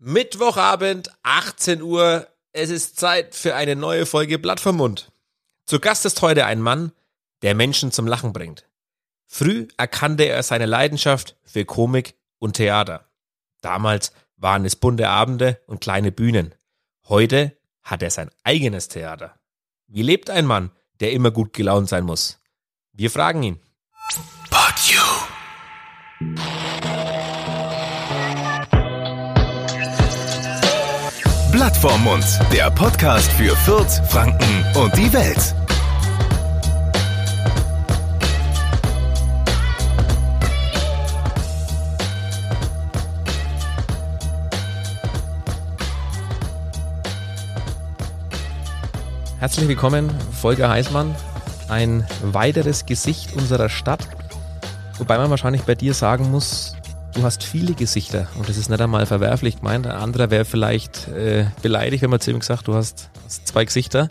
Mittwochabend, 18 Uhr. Es ist Zeit für eine neue Folge Blatt vom Mund. Zu Gast ist heute ein Mann, der Menschen zum Lachen bringt. Früh erkannte er seine Leidenschaft für Komik und Theater. Damals waren es bunte Abende und kleine Bühnen. Heute hat er sein eigenes Theater. Wie lebt ein Mann, der immer gut gelaunt sein muss? Wir fragen ihn. But you. Blatt vorm Mund, der Podcast für Fürth, Franken und die Welt. Herzlich willkommen, Volker Heißmann. Ein weiteres Gesicht unserer Stadt. Wobei man wahrscheinlich bei dir sagen muss, du hast viele Gesichter und das ist nicht einmal verwerflich gemeint. Ein anderer wäre vielleicht äh, beleidigt, wenn man zu ihm sagt, du hast, hast zwei Gesichter.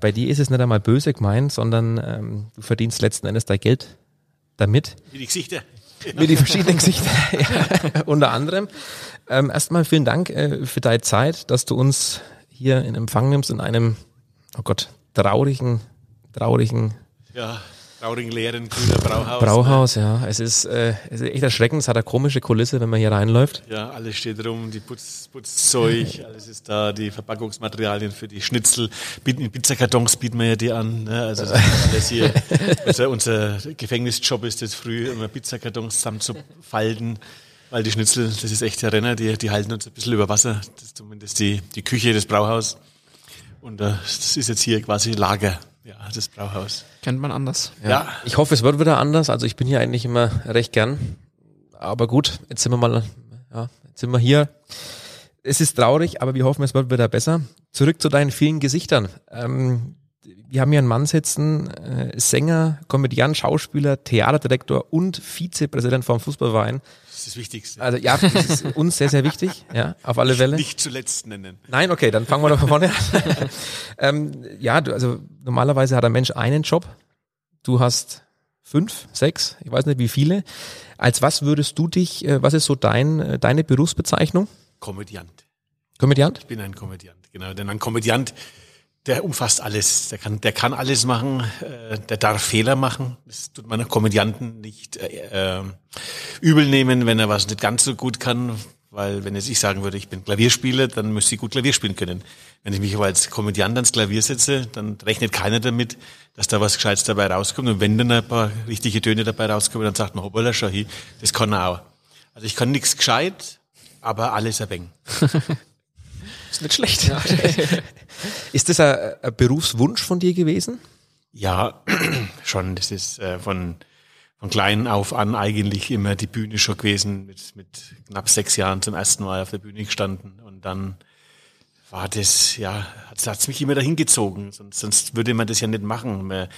Bei dir ist es nicht einmal böse gemeint, sondern ähm, du verdienst letzten Endes dein Geld damit. Wie die Gesichter. Mit die verschiedenen Gesichter, ja, unter anderem. Ähm, erstmal vielen Dank äh, für deine Zeit, dass du uns hier in Empfang nimmst in einem, oh Gott, traurigen, traurigen Ja, traurigen leeren grüner Brauhaus. Brauhaus, ja. Es ist, äh, es ist echt erschreckend, es hat eine komische Kulisse, wenn man hier reinläuft. Ja, alles steht rum, die Putz, Putzzeug, alles ist da, die Verpackungsmaterialien für die Schnitzel. Bieten, Pizzakartons bieten wir ja die an. Ne? Also das ist alles hier. unser, unser Gefängnisjob ist es früh, immer Pizzakartons zusammenzufalten. Weil die Schnitzel, das ist echt der Renner, die, die halten uns ein bisschen über Wasser. Das ist zumindest die, die Küche des Brauhaus. Und äh, das ist jetzt hier quasi Lager, ja, das Brauhaus. Kennt man anders. Ja. Ich hoffe, es wird wieder anders. Also ich bin hier eigentlich immer recht gern. Aber gut, jetzt sind wir mal, ja, jetzt sind wir hier. Es ist traurig, aber wir hoffen, es wird wieder besser. Zurück zu deinen vielen Gesichtern. Ähm, wir haben hier einen Mann sitzen, äh, Sänger, Komödiant, Schauspieler, Theaterdirektor und Vizepräsident vom Fußballverein. Das ist das Wichtigste. Also ja, das ist uns sehr, sehr wichtig, ja, auf alle Fälle. Nicht zuletzt nennen. Nein, okay, dann fangen wir doch von vorne an. ähm, ja, du, also normalerweise hat ein Mensch einen Job. Du hast fünf, sechs, ich weiß nicht wie viele. Als was würdest du dich, äh, was ist so dein, äh, deine Berufsbezeichnung? Komödiant. Komödiant? Ich bin ein Komödiant, genau. Denn ein Komödiant, der umfasst alles. Der kann, der kann alles machen. Äh, der darf Fehler machen. Das tut man einem Komödianten nicht äh, äh, übel nehmen, wenn er was nicht ganz so gut kann. Weil wenn jetzt ich sagen würde, ich bin Klavierspieler, dann müsste ich gut Klavier spielen können. Wenn ich mich aber als Komödiant ans Klavier setze, dann rechnet keiner damit, dass da was Gescheites dabei rauskommt. Und wenn dann ein paar richtige Töne dabei rauskommen, dann sagt man, hoppala, schau hier, das kann er auch. Also ich kann nichts gescheit, aber alles ein. Ist nicht schlecht. ist das ein, ein Berufswunsch von dir gewesen? Ja, schon. Das ist äh, von, von klein auf an eigentlich immer die Bühne schon gewesen. Mit, mit knapp sechs Jahren zum ersten Mal auf der Bühne gestanden. Und dann war das, ja, hat es mich immer dahin gezogen. Sonst, sonst würde man das ja nicht machen. Man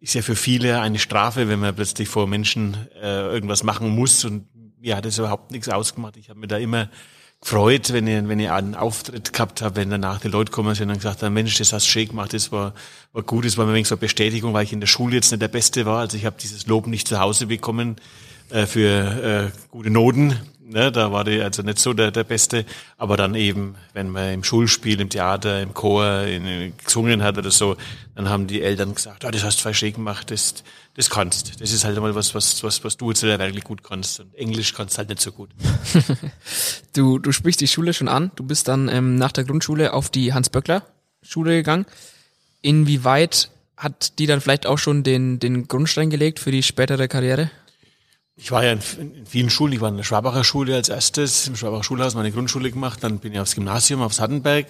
ist ja für viele eine Strafe, wenn man plötzlich vor Menschen äh, irgendwas machen muss. Und mir hat das überhaupt nichts ausgemacht. Ich habe mir da immer gefreut, wenn ich, wenn ich einen Auftritt gehabt habe, wenn danach die Leute kommen sind und gesagt haben, Mensch, das hast du schön gemacht, das war, war gut, das war mir so eine Bestätigung, weil ich in der Schule jetzt nicht der Beste war. Also ich habe dieses Lob nicht zu Hause bekommen äh, für äh, gute Noten. Ne, da war die also nicht so der, der Beste, aber dann eben, wenn man im Schulspiel, im Theater, im Chor in, gesungen hat oder so, dann haben die Eltern gesagt, ah, das hast du voll schön gemacht, das, das kannst. Das ist halt einmal was, was, was, was du jetzt wirklich gut kannst. Und Englisch kannst halt nicht so gut. Du, du sprichst die Schule schon an. Du bist dann ähm, nach der Grundschule auf die Hans-Böckler-Schule gegangen. Inwieweit hat die dann vielleicht auch schon den, den Grundstein gelegt für die spätere Karriere? Ich war ja in, in vielen Schulen. Ich war in der Schwabacher Schule als erstes, im Schwabacher Schulhaus meine Grundschule gemacht. Dann bin ich aufs Gymnasium, aufs Hattenberg.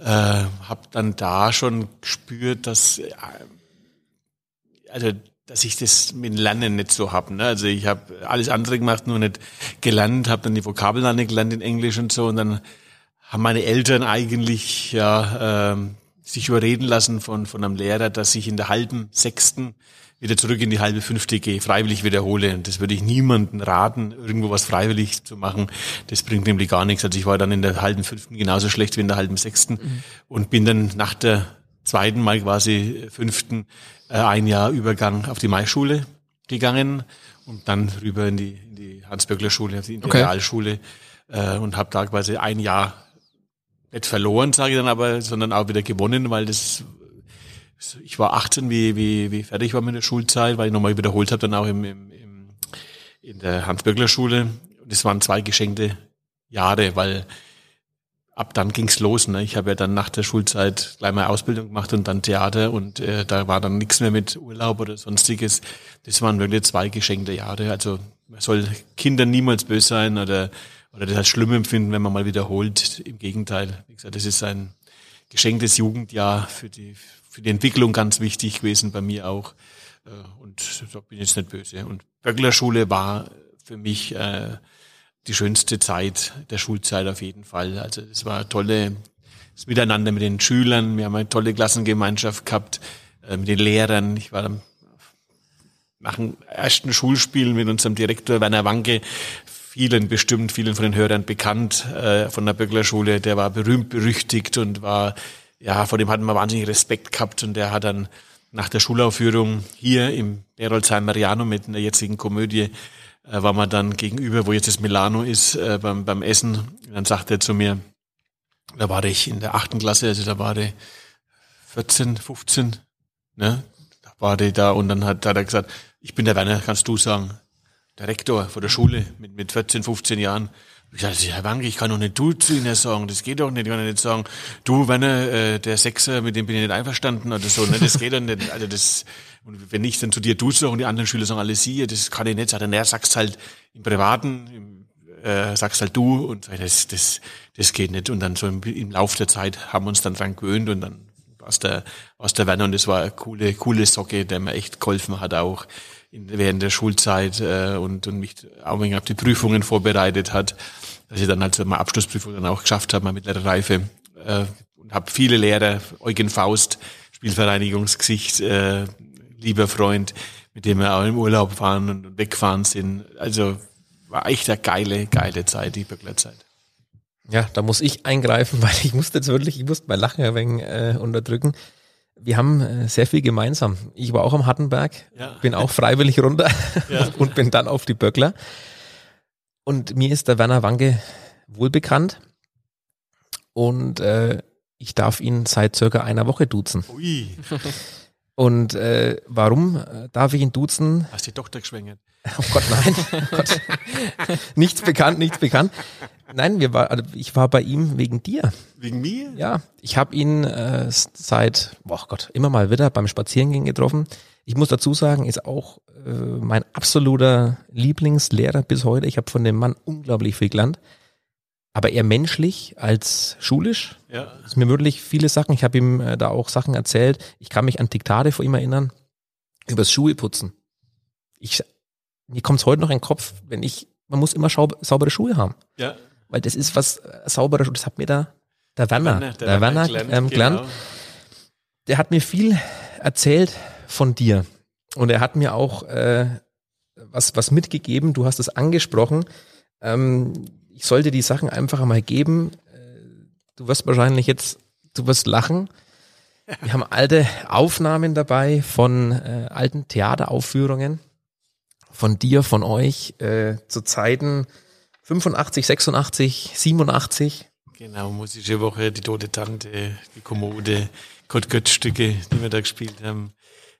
Äh, habe dann da schon gespürt, dass äh, also dass ich das mit Lernen nicht so hab. Ne? Also ich habe alles andere gemacht, nur nicht gelernt, habe dann die Vokabeln nicht gelernt in Englisch und so. Und dann haben meine Eltern eigentlich ja ähm, sich überreden lassen von von einem Lehrer, dass ich in der halben sechsten wieder zurück in die halbe fünfte gehe, freiwillig wiederhole. Und das würde ich niemanden raten, irgendwo was freiwillig zu machen. Das bringt nämlich gar nichts. Also ich war dann in der halben fünften genauso schlecht wie in der halben sechsten Mhm. und bin dann nach der zweiten Mal quasi fünften äh, ein Jahr Übergang auf die Maischule gegangen und dann rüber in die, in die Hans-Böckler-Schule, auf die Okay. Realschule. äh, und habe da quasi ein Jahr nicht verloren, sage ich dann aber, sondern auch wieder gewonnen, weil das ich war 18, wie, wie, wie fertig war mit der Schulzeit, weil ich nochmal wiederholt habe, dann auch im, im, im, in der Hans-Böckler-Schule. Und es waren zwei geschenkte Jahre, weil ab dann ging's los. Ne? Ich habe ja dann nach der Schulzeit gleich mal Ausbildung gemacht und dann Theater und äh, da war dann nichts mehr mit Urlaub oder sonstiges. Das waren wirklich zwei geschenkte Jahre. Also man soll Kindern niemals böse sein oder oder das als schlimm empfinden, wenn man mal wiederholt. Im Gegenteil, wie gesagt, das ist ein geschenktes Jugendjahr für die für die Entwicklung ganz wichtig gewesen bei mir auch. Äh, und da bin ich jetzt nicht böse. Und Böckler Schule war für mich äh, die schönste Zeit der Schulzeit auf jeden Fall. Also es war tolle das Miteinander mit den Schülern. Wir haben eine tolle Klassengemeinschaft gehabt äh, mit den Lehrern. Ich war nach dem ersten Schulspiel mit unserem Direktor Werner Wanke vielen bestimmt, vielen von den Hörern bekannt äh, von der Böckler Schule. Der war berühmt, berüchtigt und war, ja, vor dem hatten wir wahnsinnig Respekt gehabt und der hat dann nach der Schulaufführung hier im Berolzheim Mariano mit einer jetzigen Komödie äh, war man dann gegenüber, wo jetzt das Milano ist, äh, beim, beim Essen. Und dann sagte er zu mir, da war ich in der achten Klasse, also da war der 14, 15, ne? Da war der da und dann hat, hat er gesagt, ich bin der Werner, kannst du sagen. Der Rektor von der Schule mit, mit 14, 15 Jahren. Ich sagte, Herr Wanke, ich kann doch nicht du zu Ihnen sagen, das geht doch nicht. Ich kann nicht sagen, du, Werner, äh, der Sechser, mit dem bin ich nicht einverstanden oder so, ne? das geht doch nicht. Also das, und wenn ich dann zu dir du sage und die anderen Schüler sagen alle sie, das kann ich nicht. Sagt er, naja, sagst halt im Privaten, im, äh, sagst halt du und das, das, das geht nicht. Und dann so im, im Laufe der Zeit haben wir uns dann dran gewöhnt und dann aus der, aus der Werner und das war eine coole, coole Socke, der mir echt geholfen hat auch in, während der Schulzeit äh, und, und mich auch wegen auf die Prüfungen vorbereitet hat, dass ich dann halt mal Abschlussprüfung dann auch geschafft habe, mal mittlere Reife äh, und habe viele Lehrer, Eugen Faust, Spielvereinigungsgesicht, äh, lieber Freund, mit dem wir auch im Urlaub fahren und weggefahren sind. Also war echt eine geile, geile Zeit, die Böcklerzeit. Ja, da muss ich eingreifen, weil ich musste jetzt wirklich, ich musste mein Lachen ein wenig äh, unterdrücken. Wir haben äh, sehr viel gemeinsam. Ich war auch am Hattenberg, ja. bin auch freiwillig runter ja. und bin dann auf die Böckler. Und mir ist der Werner Wanke wohlbekannt. Und äh, ich darf ihn seit circa einer Woche duzen. Ui. Und äh, warum äh, darf ich ihn duzen? Hast die Tochter geschwängert? Oh Gott, nein. oh Gott. nichts bekannt, nichts bekannt. Nein, wir war, also ich war bei ihm wegen dir. Wegen mir? Ja, ich habe ihn äh, seit, boah Gott, immer mal wieder beim Spazierengehen getroffen. Ich muss dazu sagen, ist auch äh, mein absoluter Lieblingslehrer bis heute. Ich habe von dem Mann unglaublich viel gelernt aber eher menschlich als schulisch. Ja. Ist mir wirklich viele Sachen. Ich habe ihm äh, da auch Sachen erzählt. Ich kann mich an Diktate vor ihm erinnern. Übers Schuheputzen. Ich, mir kommt es heute noch in den Kopf, wenn ich, man muss immer saubere Schuhe haben. Ja. Weil das ist was, äh, saubere Schuhe, das hat mir da der Werner, der, der, der Werner gelernt, ähm. Genau. Der hat mir viel erzählt von dir. Und er hat mir auch äh, was, was mitgegeben. Du hast es angesprochen. Ähm, ich sollte die Sachen einfach einmal geben. Äh, du wirst wahrscheinlich jetzt, du wirst lachen. Wir haben alte Aufnahmen dabei von äh, alten Theateraufführungen von dir, von euch äh, zu Zeiten 85, 86, 87. Genau, musische Woche, die tote Tante, die Kommode, Gott Gott Stücke, die wir da gespielt haben.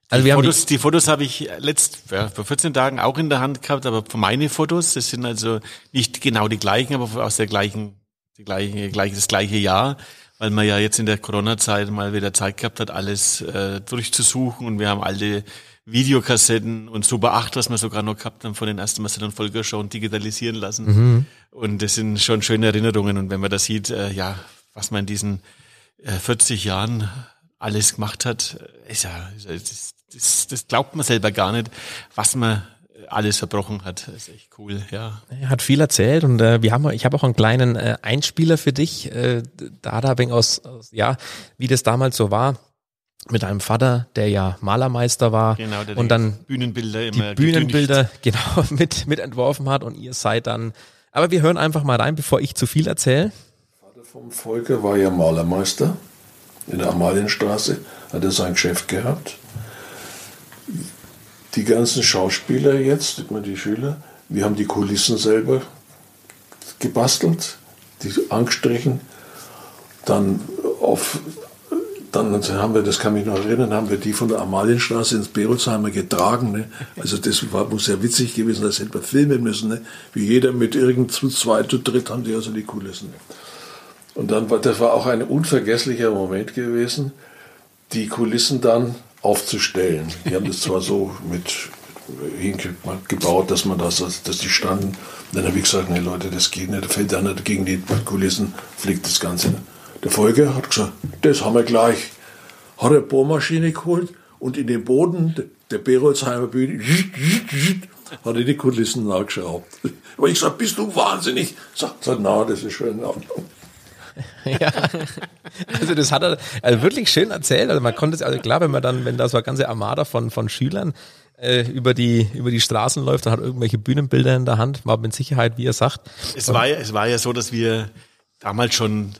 Also wir Fotos, haben die, die Fotos habe ich letzt ja, vor 14 Tagen auch in der Hand gehabt, aber für meine Fotos, das sind also nicht genau die gleichen, aber aus der gleichen, die gleiche, gleiche, das gleiche Jahr, weil man ja jetzt in der Corona-Zeit mal wieder Zeit gehabt hat, alles äh, durchzusuchen und wir haben alte Videokassetten und Super 8, was wir sogar noch gehabt haben von den ersten Show und digitalisieren lassen. Mhm. Und das sind schon schöne Erinnerungen und wenn man das sieht, äh, ja, was man in diesen äh, 40 Jahren alles gemacht hat, äh, ist ja, ist, das, das glaubt man selber gar nicht, was man alles verbrochen hat. Das ist echt cool, ja. Er hat viel erzählt und äh, wir haben, ich habe auch einen kleinen äh, Einspieler für dich, äh, da da bin aus, aus, ja, wie das damals so war mit einem Vater, der ja Malermeister war genau, und dann Bühnenbilder immer die Bühnenbilder genau mit mit entworfen hat und ihr seid dann. Aber wir hören einfach mal rein, bevor ich zu viel erzähle. Vater vom Volker war ja Malermeister in der Amalienstraße, hat er sein Geschäft gehabt die ganzen Schauspieler jetzt, die Schüler, wir haben die Kulissen selber gebastelt, die angestrichen, dann auf dann haben wir, das kann mich noch erinnern, haben wir die von der Amalienstraße ins Berolsheimer getragen. Ne? Also das war, muss sehr witzig gewesen, das hätte man filmen müssen. Ne? Wie jeder mit irgend zu zweit, zu dritt haben die also die Kulissen. Ne? Und dann war, das war auch ein unvergesslicher Moment gewesen, die Kulissen dann aufzustellen. Die haben das zwar so mit hingebaut, dass man das, dass die standen. Und dann habe ich gesagt, nee Leute, das geht nicht, da fällt einer gegen die Kulissen, fliegt das Ganze. Der Folger hat gesagt, das haben wir gleich. Hat eine Bohrmaschine geholt und in den Boden der Berolsheimer Bühne hat er die Kulissen nachgeschraubt. Aber ich sag, bist du wahnsinnig? Sagt er, na, das ist in Ordnung. ja, also das hat er also wirklich schön erzählt. Also man konnte es, also klar, wenn man dann, wenn da so eine ganze Armada von, von Schülern äh, über die über die Straßen läuft und hat irgendwelche Bühnenbilder in der Hand, war mit Sicherheit, wie er sagt. Es war ja, es war ja so, dass wir damals schon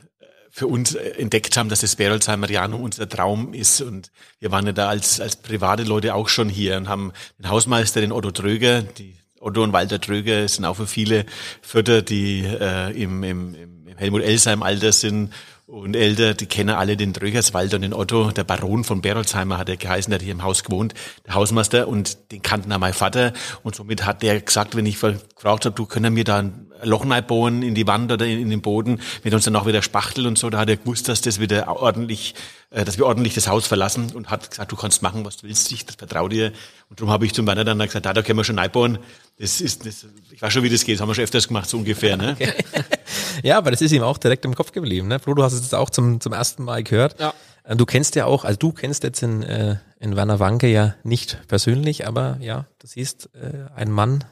für uns äh, entdeckt haben, dass das Berolzheimerianum unser Traum ist. Und wir waren ja da als, als private Leute auch schon hier und haben den Hausmeister, den Otto Tröger, die Otto und Walter Tröger sind auch für viele Förder, die äh, im, im, im Helmut Elsheim Alter sind und älter, die kennen alle den Trögerswalder und den Otto. Der Baron von Berolzheimer hat er geheißen, der hat hier im Haus gewohnt, der Hausmeister, und den kannten auch mein Vater. Und somit hat der gesagt, wenn ich gefragt habe, du können mir da ein Loch bohren in die Wand oder in, in den Boden, mit uns dann auch wieder Spachtel und so, da hat er gewusst, dass das wieder ordentlich, äh, dass wir ordentlich das Haus verlassen und hat gesagt, du kannst machen, was du willst, ich das vertraue dir. Und darum habe ich zum Weiter dann gesagt, da, da können wir schon bohren. Das ist, das, ich weiß schon, wie das geht, das haben wir schon öfters gemacht, so ungefähr. Ne? Okay. ja, aber das ist ihm auch direkt im Kopf geblieben. Ne? Flo, du hast es jetzt auch zum, zum ersten Mal gehört. Ja. Äh, du kennst ja auch, also du kennst jetzt in, äh, in Werner Wanke ja nicht persönlich, aber ja, du siehst äh, einen Mann,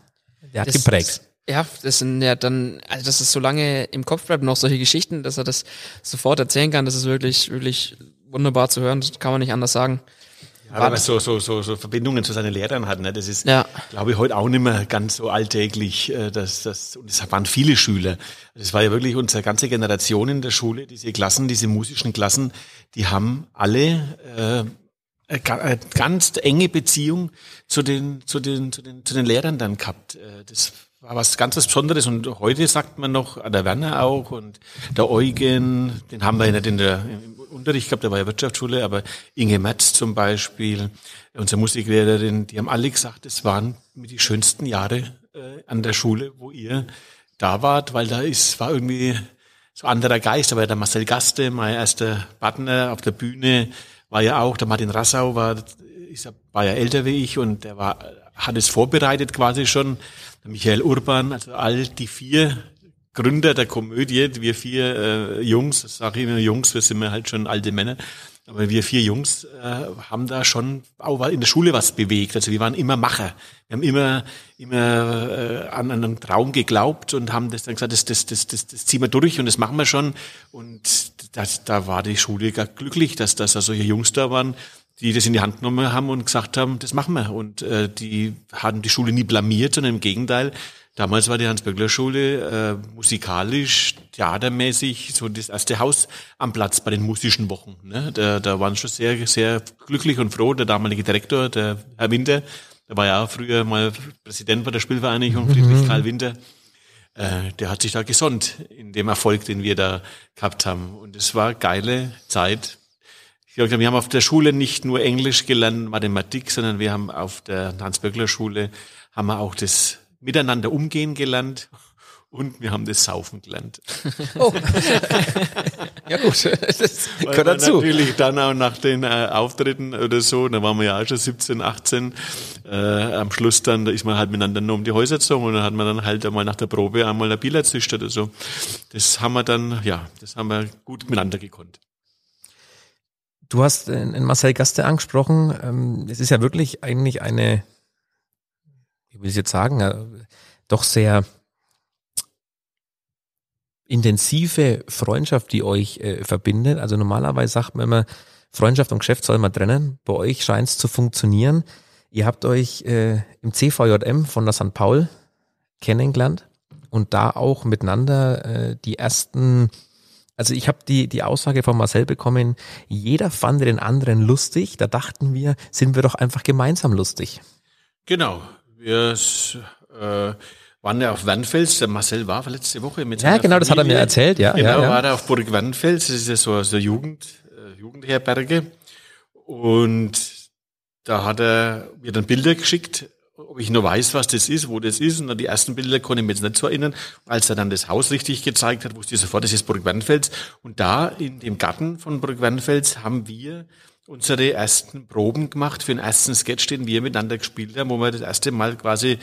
der hat das, geprägt. Ja, das sind ja dann, also dass es so lange im Kopf bleibt, noch solche Geschichten, dass er das sofort erzählen kann, das ist wirklich, wirklich wunderbar zu hören, das kann man nicht anders sagen. Weil man so, so, so, so Verbindungen zu seinen Lehrern hat, ne? das ist, ja. glaube ich, heute auch nicht mehr ganz so alltäglich. Äh, dass, dass, und es waren viele Schüler. Das war ja wirklich unsere ganze Generation in der Schule, diese Klassen, diese musischen Klassen, die haben alle äh, eine ganz enge Beziehung zu den, zu den, zu den, zu den Lehrern dann gehabt. Äh, das war was ganz Besonderes und heute sagt man noch, der Werner auch und der Eugen, den haben wir ja nicht in der, im Unterricht gehabt, der war ja Wirtschaftsschule, aber Inge Metz zum Beispiel, unsere Musiklehrerin, die haben alle gesagt, es waren die schönsten Jahre äh, an der Schule, wo ihr da wart, weil da ist, war irgendwie so anderer Geist, ja der Marcel Gaste, mein erster Partner auf der Bühne, war ja auch, der Martin Rassau war, ist, war ja älter wie ich und der war, hat es vorbereitet quasi schon. Der Michael Urban, also all die vier Gründer der Komödie, wir vier äh, Jungs, sage ich immer Jungs, wir sind halt schon alte Männer, aber wir vier Jungs äh, haben da schon auch in der Schule was bewegt. Also wir waren immer Macher. Wir haben immer, immer äh, an einen Traum geglaubt und haben das dann gesagt, das, das, das, das, das ziehen wir durch und das machen wir schon. Und das, da war die Schule gar glücklich, dass, dass da solche Jungs da waren, die das in die Hand genommen haben und gesagt haben, das machen wir. Und äh, die haben die Schule nie blamiert, sondern im Gegenteil. Damals war die Hans-Böckler-Schule äh, musikalisch, theatermäßig so das erste Haus am Platz bei den musischen Wochen. Ne? Da, da waren schon sehr, sehr glücklich und froh. Der damalige Direktor, der Herr Winter, der war ja auch früher mal Präsident bei der Spielvereinigung, mhm. Friedrich Karl Winter. Äh, der hat sich da gesonnt in dem Erfolg, den wir da gehabt haben. Und es war geile Zeit ich glaube, wir haben auf der Schule nicht nur Englisch gelernt, Mathematik, sondern wir haben auf der Hans-Böckler-Schule haben wir auch das Miteinander umgehen gelernt und wir haben das Saufen gelernt. Oh. ja gut, das Weil gehört dazu. Natürlich dann auch nach den äh, Auftritten oder so, da waren wir ja auch schon 17, 18, äh, am Schluss dann, da ist man halt miteinander nur um die Häuser gezogen und dann hat man dann halt einmal nach der Probe einmal ein Bier züchtet oder so. Das haben wir dann, ja, das haben wir gut miteinander gekonnt. Du hast in Marcel Gaste angesprochen. Ähm, es ist ja wirklich eigentlich eine, will ich jetzt sagen, äh, doch sehr intensive Freundschaft, die euch äh, verbindet. Also normalerweise sagt man immer, Freundschaft und Geschäft soll man trennen. Bei euch scheint es zu funktionieren. Ihr habt euch äh, im CVJM von der St. Paul kennengelernt und da auch miteinander äh, die ersten also ich habe die, die Aussage von Marcel bekommen, jeder fand den anderen lustig. Da dachten wir, sind wir doch einfach gemeinsam lustig. Genau. Wir, äh, waren ja auf Wernfels, der Marcel war letzte Woche mit Ja, genau, das hat er mir Familie. erzählt, ja, Genau, ja, ja. war er auf Burg Wernfels, das ist ja so, so Jugend, äh, Jugendherberge. Und da hat er mir dann Bilder geschickt, ob ich nur weiß, was das ist, wo das ist. Und dann die ersten Bilder konnte ich mir jetzt nicht so erinnern. Als er dann das Haus richtig gezeigt hat, wusste ich sofort, das ist Burg Wernfels. Und da in dem Garten von Burg Wernfels haben wir unsere ersten Proben gemacht für den ersten Sketch, den wir miteinander gespielt haben, wo wir das erste Mal quasi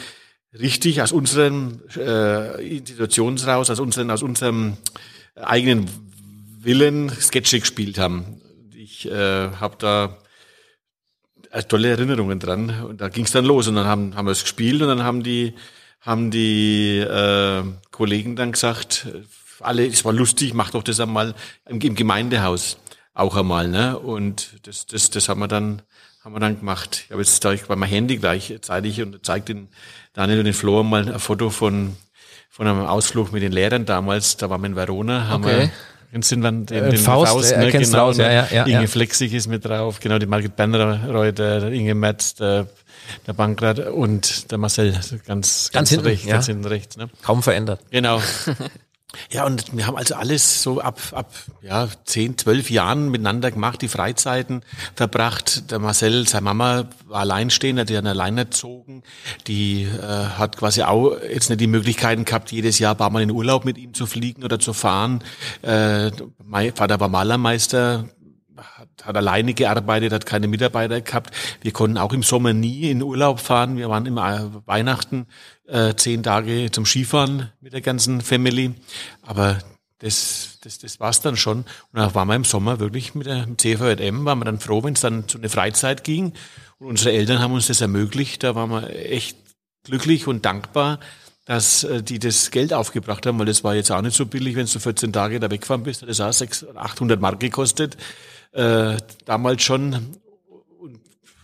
richtig aus unserem äh, Institutionsraus, aus unserem, aus unserem eigenen Willen Sketche gespielt haben. Ich äh, habe da äh, tolle Erinnerungen dran. Und da ging es dann los und dann haben, haben wir es gespielt und dann haben die, haben die äh, Kollegen dann gesagt, äh, alle, es war lustig, mach doch das einmal im, im Gemeindehaus auch einmal. Ne? Und das, das, das haben wir dann haben wir dann gemacht. Ich habe jetzt da bei meinem Handy gleich zeitig und zeigt den Daniel und den Flo mal ein Foto von von einem Ausflug mit den Lehrern damals. Da waren wir in Verona. Haben Okay. wir du den, den, Äh, den Faust, äh, kennst genau, raus, ja, ja, ja, Inge ja. Flexig ist mit drauf, genau, die Margit der, der Inge Metz, der, der Bankrat und der Marcel, ganz, ganz, Ganz hinten, rechts, ja. ganz hinten rechts, ne? Kaum verändert. Genau. Ja, und wir haben also alles so ab, ab ja, zehn, zwölf Jahren miteinander gemacht, die Freizeiten verbracht. Der Marcel, seine Mama war alleinstehend, hat ihn allein erzogen. Die äh, hat quasi auch jetzt nicht die Möglichkeiten gehabt, jedes Jahr ein paar Mal in Urlaub mit ihm zu fliegen oder zu fahren. Äh, mein Vater war Malermeister, hat, hat alleine gearbeitet, hat keine Mitarbeiter gehabt. Wir konnten auch im Sommer nie in Urlaub fahren. Wir waren immer äh, Weihnachten äh, zehn Tage zum Skifahren mit der ganzen Family. Aber das, das, das war's dann schon. Und da waren wir im Sommer wirklich mit der CVJM, waren wir dann froh, wenn es dann zu einer Freizeit ging. Und unsere Eltern haben uns das ermöglicht. Da waren wir echt glücklich und dankbar, dass äh, die das Geld aufgebracht haben, weil das war jetzt auch nicht so billig, wenn du 14 Tage da weggefahren bist. Hat das auch 600, 800 Mark gekostet. Äh, damals schon.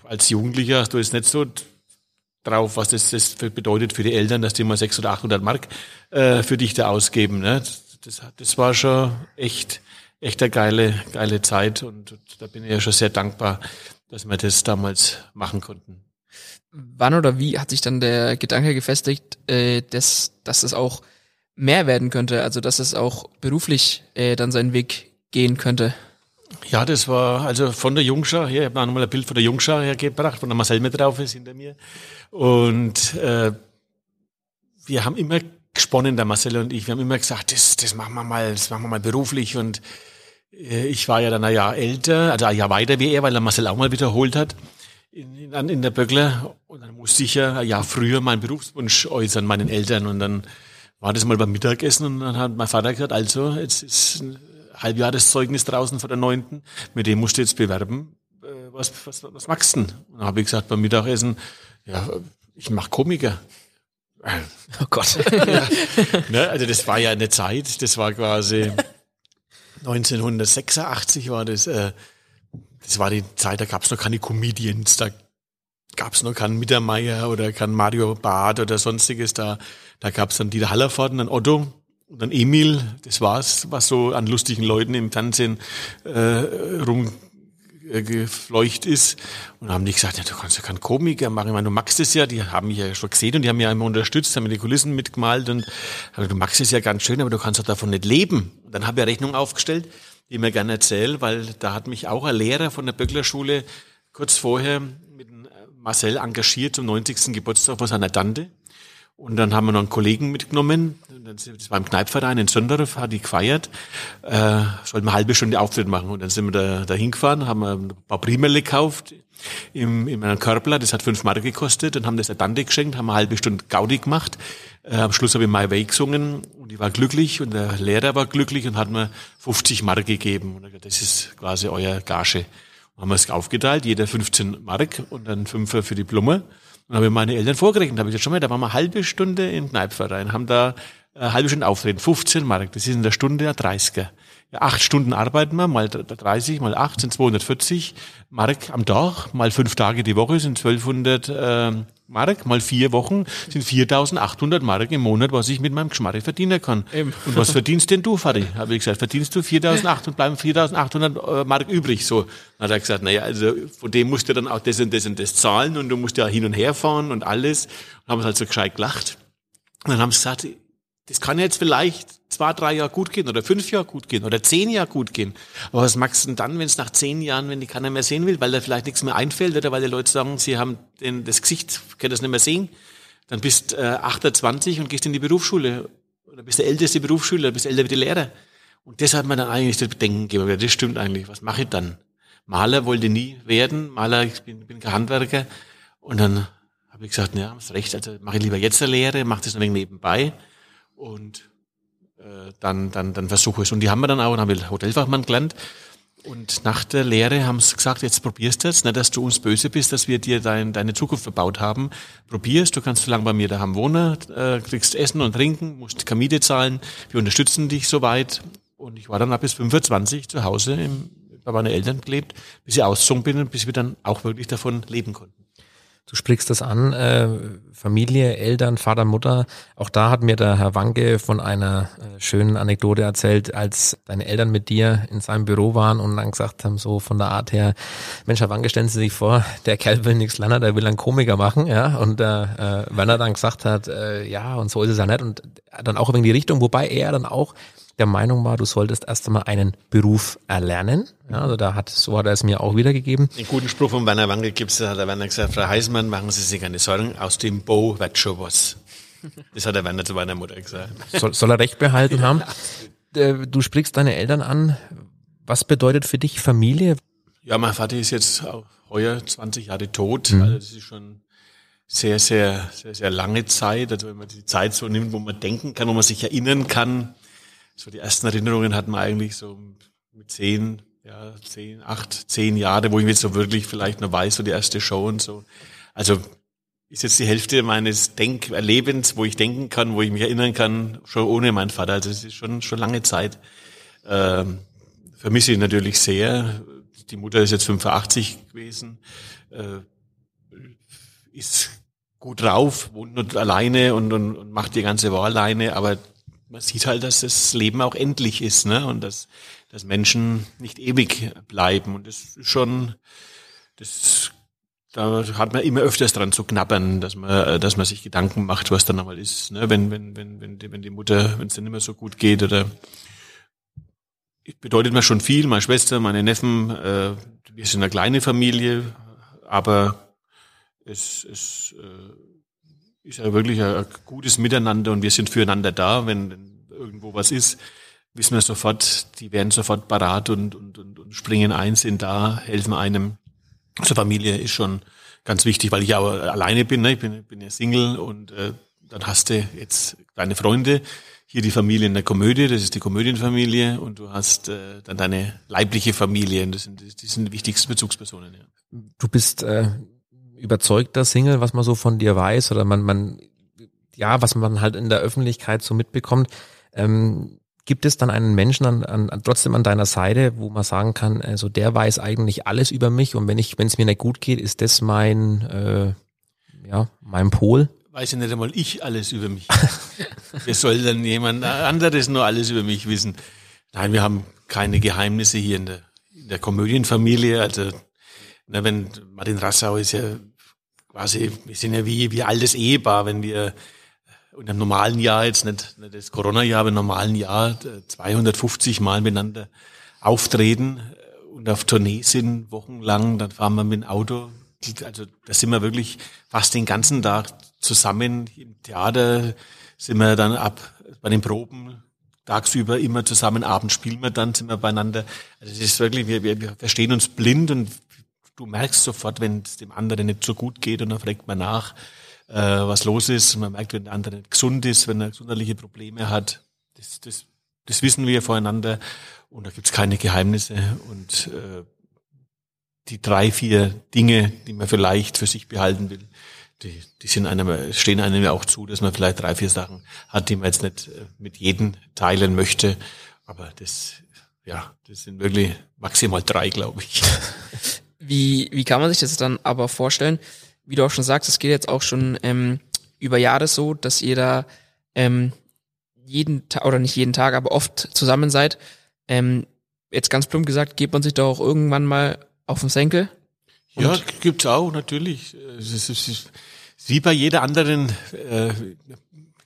Als Jugendlicher du jetzt nicht so drauf, was das, das bedeutet für die Eltern, dass die mal 600 oder 800 Mark äh, für dich da ausgeben. Ne? Das, das war schon echt, echt eine geile, geile Zeit und, da bin ich ja schon sehr dankbar, dass wir das damals machen konnten. Wann oder wie hat sich dann der Gedanke gefestigt, äh, dass, dass es auch mehr werden könnte, also dass es auch beruflich äh, dann seinen Weg gehen könnte? Ja, das war also von der Jungschau her, ich habe nochmal ein Bild von der Jungschau hergebracht, wo der Marcel mit drauf ist hinter mir. Und äh, wir haben immer gesponnen, der Marcel und ich, wir haben immer gesagt, das, das machen wir mal, das machen wir mal beruflich. Und äh, ich war ja dann ein Jahr älter, also ein Jahr weiter wie er, weil der Marcel auch mal wiederholt hat in, in, in der Böckler. Und dann musste ich ja ein Jahr früher meinen Berufswunsch äußern, meinen Eltern. Und dann war das mal beim Mittagessen und dann hat mein Vater gesagt, also, jetzt ist Halbjahreszeugnis draußen von der Neunten, mit dem musst du jetzt bewerben. Äh, Was, was, was magst du denn? Und dann habe ich gesagt beim Mittagessen, ja, ich mach Komiker. Oh Gott. Ne? Also das war ja eine Zeit, das war quasi 1986 war das, äh, das war die Zeit, da gab es noch keine Comedians, da gab es noch keinen Mittermeier oder keinen Mario Barth oder sonstiges, da, da gab es dann Dieter Hallervorden, und dann Otto und dann Emil, das war's, was so an lustigen Leuten im Fernsehen äh, rum äh, ist. Und haben die gesagt, ja, du kannst ja keinen Komiker machen. Ich meine, du magst es ja, die haben mich ja schon gesehen und die haben mich ja immer unterstützt, haben mir die Kulissen mitgemalt und gesagt, du magst es ja ganz schön, aber du kannst doch davon nicht leben. Und dann habe ich eine Rechnung aufgestellt, die ich mir gerne erzähle, weil da hat mich auch ein Lehrer von der Böcklerschule kurz vorher mit Marcel engagiert zum 90. Geburtstag von seiner Tante. Und dann haben wir noch einen Kollegen mitgenommen. Das war im Kneipverein in Sonderhof, hat die gefeiert. Äh, sollten wir eine halbe Stunde Auftritt machen. Und dann sind wir da, da hingefahren, haben ein paar Primerle gekauft im, in einem Körbler. Das hat fünf Mark gekostet. Dann haben das der Tante geschenkt, haben eine halbe Stunde Gaudi gemacht. Äh, am Schluss habe ich My Way gesungen. Und die war glücklich und der Lehrer war glücklich und hat mir 50 Mark gegeben. Und gesagt, das ist quasi euer Gage. Und haben wir es aufgeteilt, jeder 15 Mark und dann 5 für die Blume. Und habe ich meine Eltern vorgerechnet, habe ich gesagt, schon mal, da waren wir eine halbe Stunde im Kneipverein, haben da eine halbe Stunde auftreten, 15 Mark, das ist in der Stunde ein 30er. Acht Stunden arbeiten wir, mal 30, mal 8 sind 240 Mark am Tag, mal fünf Tage die Woche sind 1200 ähm, Mark, mal vier Wochen sind 4800 Mark im Monat, was ich mit meinem Geschmarre verdienen kann. Eben. Und was verdienst denn du, Fadi? Habe ich gesagt, verdienst du 4800 und bleiben 4800 äh, Mark übrig. So dann hat er gesagt, naja, also von dem musst du dann auch das und das und das zahlen und du musst ja hin und her fahren und alles. Und haben wir halt so gescheit gelacht. Und dann haben sie gesagt, das kann jetzt vielleicht zwei, drei Jahre gut gehen oder fünf Jahre gut gehen oder zehn Jahre gut gehen. Aber was magst du denn dann, wenn es nach zehn Jahren, wenn die keiner mehr sehen will, weil da vielleicht nichts mehr einfällt oder weil die Leute sagen, sie haben den, das Gesicht, können das nicht mehr sehen? Dann bist äh, 28 und gehst in die Berufsschule oder bist der älteste Berufsschüler, bist älter wie die Lehrer. Und das hat man dann eigentlich zu bedenken gegeben. Das stimmt eigentlich. Was mache ich dann? Maler wollte nie werden. Maler, ich bin, bin kein Handwerker. Und dann habe ich gesagt, ja, hast recht, also mache ich lieber jetzt eine Lehre, mache das ein wenig nebenbei und äh, dann, dann, dann versuche ich es. Und die haben wir dann auch, dann habe ich Hotelfachmann gelernt. Und nach der Lehre haben sie gesagt, jetzt probierst du es, nicht, dass du uns böse bist, dass wir dir dein, deine Zukunft verbaut haben. Probierst, du kannst so lange bei mir daheim wohnen, äh, kriegst Essen und Trinken, musst Kamite zahlen, wir unterstützen dich soweit. Und ich war dann ab bis 25 zu Hause im, bei meinen Eltern gelebt, bis ich ausgezogen bin und bis wir dann auch wirklich davon leben konnten. Du sprichst das an, äh, Familie, Eltern, Vater, Mutter. Auch da hat mir der Herr Wanke von einer äh, schönen Anekdote erzählt, als deine Eltern mit dir in seinem Büro waren und dann gesagt haben, so von der Art her, Mensch, Herr Wanke, stellen Sie sich vor, der Kerl will nichts lernen, der will einen Komiker machen, ja. Und äh, äh, wenn er dann gesagt hat, äh, ja, und so ist es ja nicht, und dann auch in die Richtung, wobei er dann auch der Meinung war, du solltest erst einmal einen Beruf erlernen. Ja, also da hat, so hat er es mir auch wiedergegeben. Den guten Spruch von Werner Wangel gibt's, da hat der Werner gesagt, Frau Heismann, machen Sie sich keine Sorgen, aus dem Bo wird schon was. Das hat der Werner zu meiner Mutter gesagt. Soll, soll er recht behalten haben? Äh, Du sprichst deine Eltern an. Was bedeutet für dich Familie? Ja, mein Vater ist jetzt auch heuer 20 Jahre tot. Also das ist schon sehr, sehr, sehr, sehr lange Zeit. Also wenn man die Zeit so nimmt, wo man denken kann, wo man sich erinnern kann. So die ersten Erinnerungen hat man eigentlich so mit zehn, ja, zehn, acht, zehn Jahre, wo ich jetzt so wirklich vielleicht noch weiß, so die erste Show und so. Also ist jetzt die Hälfte meines Denkerlebens, wo ich denken kann, wo ich mich erinnern kann, schon ohne meinen Vater. Also es ist schon, schon lange Zeit. Ähm, vermisse ich natürlich sehr. Die Mutter ist jetzt 85 gewesen, äh, ist gut drauf, wohnt nur alleine und, und, und macht die ganze Woche alleine, aber man sieht halt, dass das Leben auch endlich ist, ne? Und dass, dass Menschen nicht ewig bleiben. Und das ist schon, das, da hat man immer öfters dran zu knabbern, dass man, dass man sich Gedanken macht, was dann einmal ist, ne? Wenn, wenn, wenn, wenn die, wenn die Mutter, wenn es dann nicht mehr so gut geht oder bedeutet mir schon viel. Meine Schwester, meine Neffen, äh, wir sind eine kleine Familie, aber es, es äh, ist ja wirklich ein, gutes Miteinander und wir sind füreinander da. Wenn, irgendwo was ist, wissen wir sofort, die werden sofort parat und, und, und, und springen ein, sind da, helfen einem. Also Familie ist schon ganz wichtig, weil ich ja auch alleine bin. Ne? Ich bin, bin ja Single und äh, dann hast du jetzt deine Freunde, hier die Familie in der Komödie, das ist die Komödienfamilie und du hast äh, dann deine leibliche Familie und das sind, das sind die wichtigsten Bezugspersonen. Ja. Du bist äh, überzeugter Single, was man so von dir weiß oder man, man, ja, was man halt in der Öffentlichkeit so mitbekommt. Ähm, gibt es dann einen Menschen an, an, trotzdem an deiner Seite, wo man sagen kann, also der weiß eigentlich alles über mich und wenn ich, wenn es mir nicht gut geht, ist das mein, äh, ja, mein Pol? Weiß ja nicht einmal ich alles über mich. Wer soll dann jemand anderes nur alles über mich wissen? Nein, wir haben keine Geheimnisse hier in der, in der Komödienfamilie. Also, na, wenn Martin Rassau ist ja quasi, wir sind ja wie, wie altes Ehepaar, wenn wir in einem normalen Jahr, jetzt nicht, nicht das Corona-Jahr, aber im normalen Jahr 250 Mal miteinander auftreten und auf Tournee sind, wochenlang, dann fahren wir mit dem Auto. Also da sind wir wirklich fast den ganzen Tag zusammen. Im Theater sind wir dann ab bei den Proben tagsüber immer zusammen, abends spielen wir dann, sind wir beieinander. Also es ist wirklich, wir, wir, wir verstehen uns blind und du merkst sofort, wenn es dem anderen nicht so gut geht und dann fragt man nach äh, was los ist. Man merkt, wenn der andere nicht gesund ist, wenn er gesundheitliche Probleme hat. Das, das, das wissen wir voreinander und da gibt's keine Geheimnisse. Und äh, die drei, vier Dinge, die man vielleicht für sich behalten will, die, die sind einem, stehen einem ja auch zu, dass man vielleicht drei, vier Sachen hat, die man jetzt nicht äh, mit jedem teilen möchte. Aber das, ja, das sind wirklich maximal drei, glaube ich. Wie, wie kann man sich das dann aber vorstellen? wie du auch schon sagst, es geht jetzt auch schon ähm, über Jahre so, dass ihr da ähm, jeden Tag, oder nicht jeden Tag, aber oft zusammen seid. Ähm, jetzt ganz plump gesagt, geht man sich doch auch irgendwann mal auf den Senkel? Ja, gibt's auch, natürlich. Es ist, es ist, wie bei jeder anderen äh,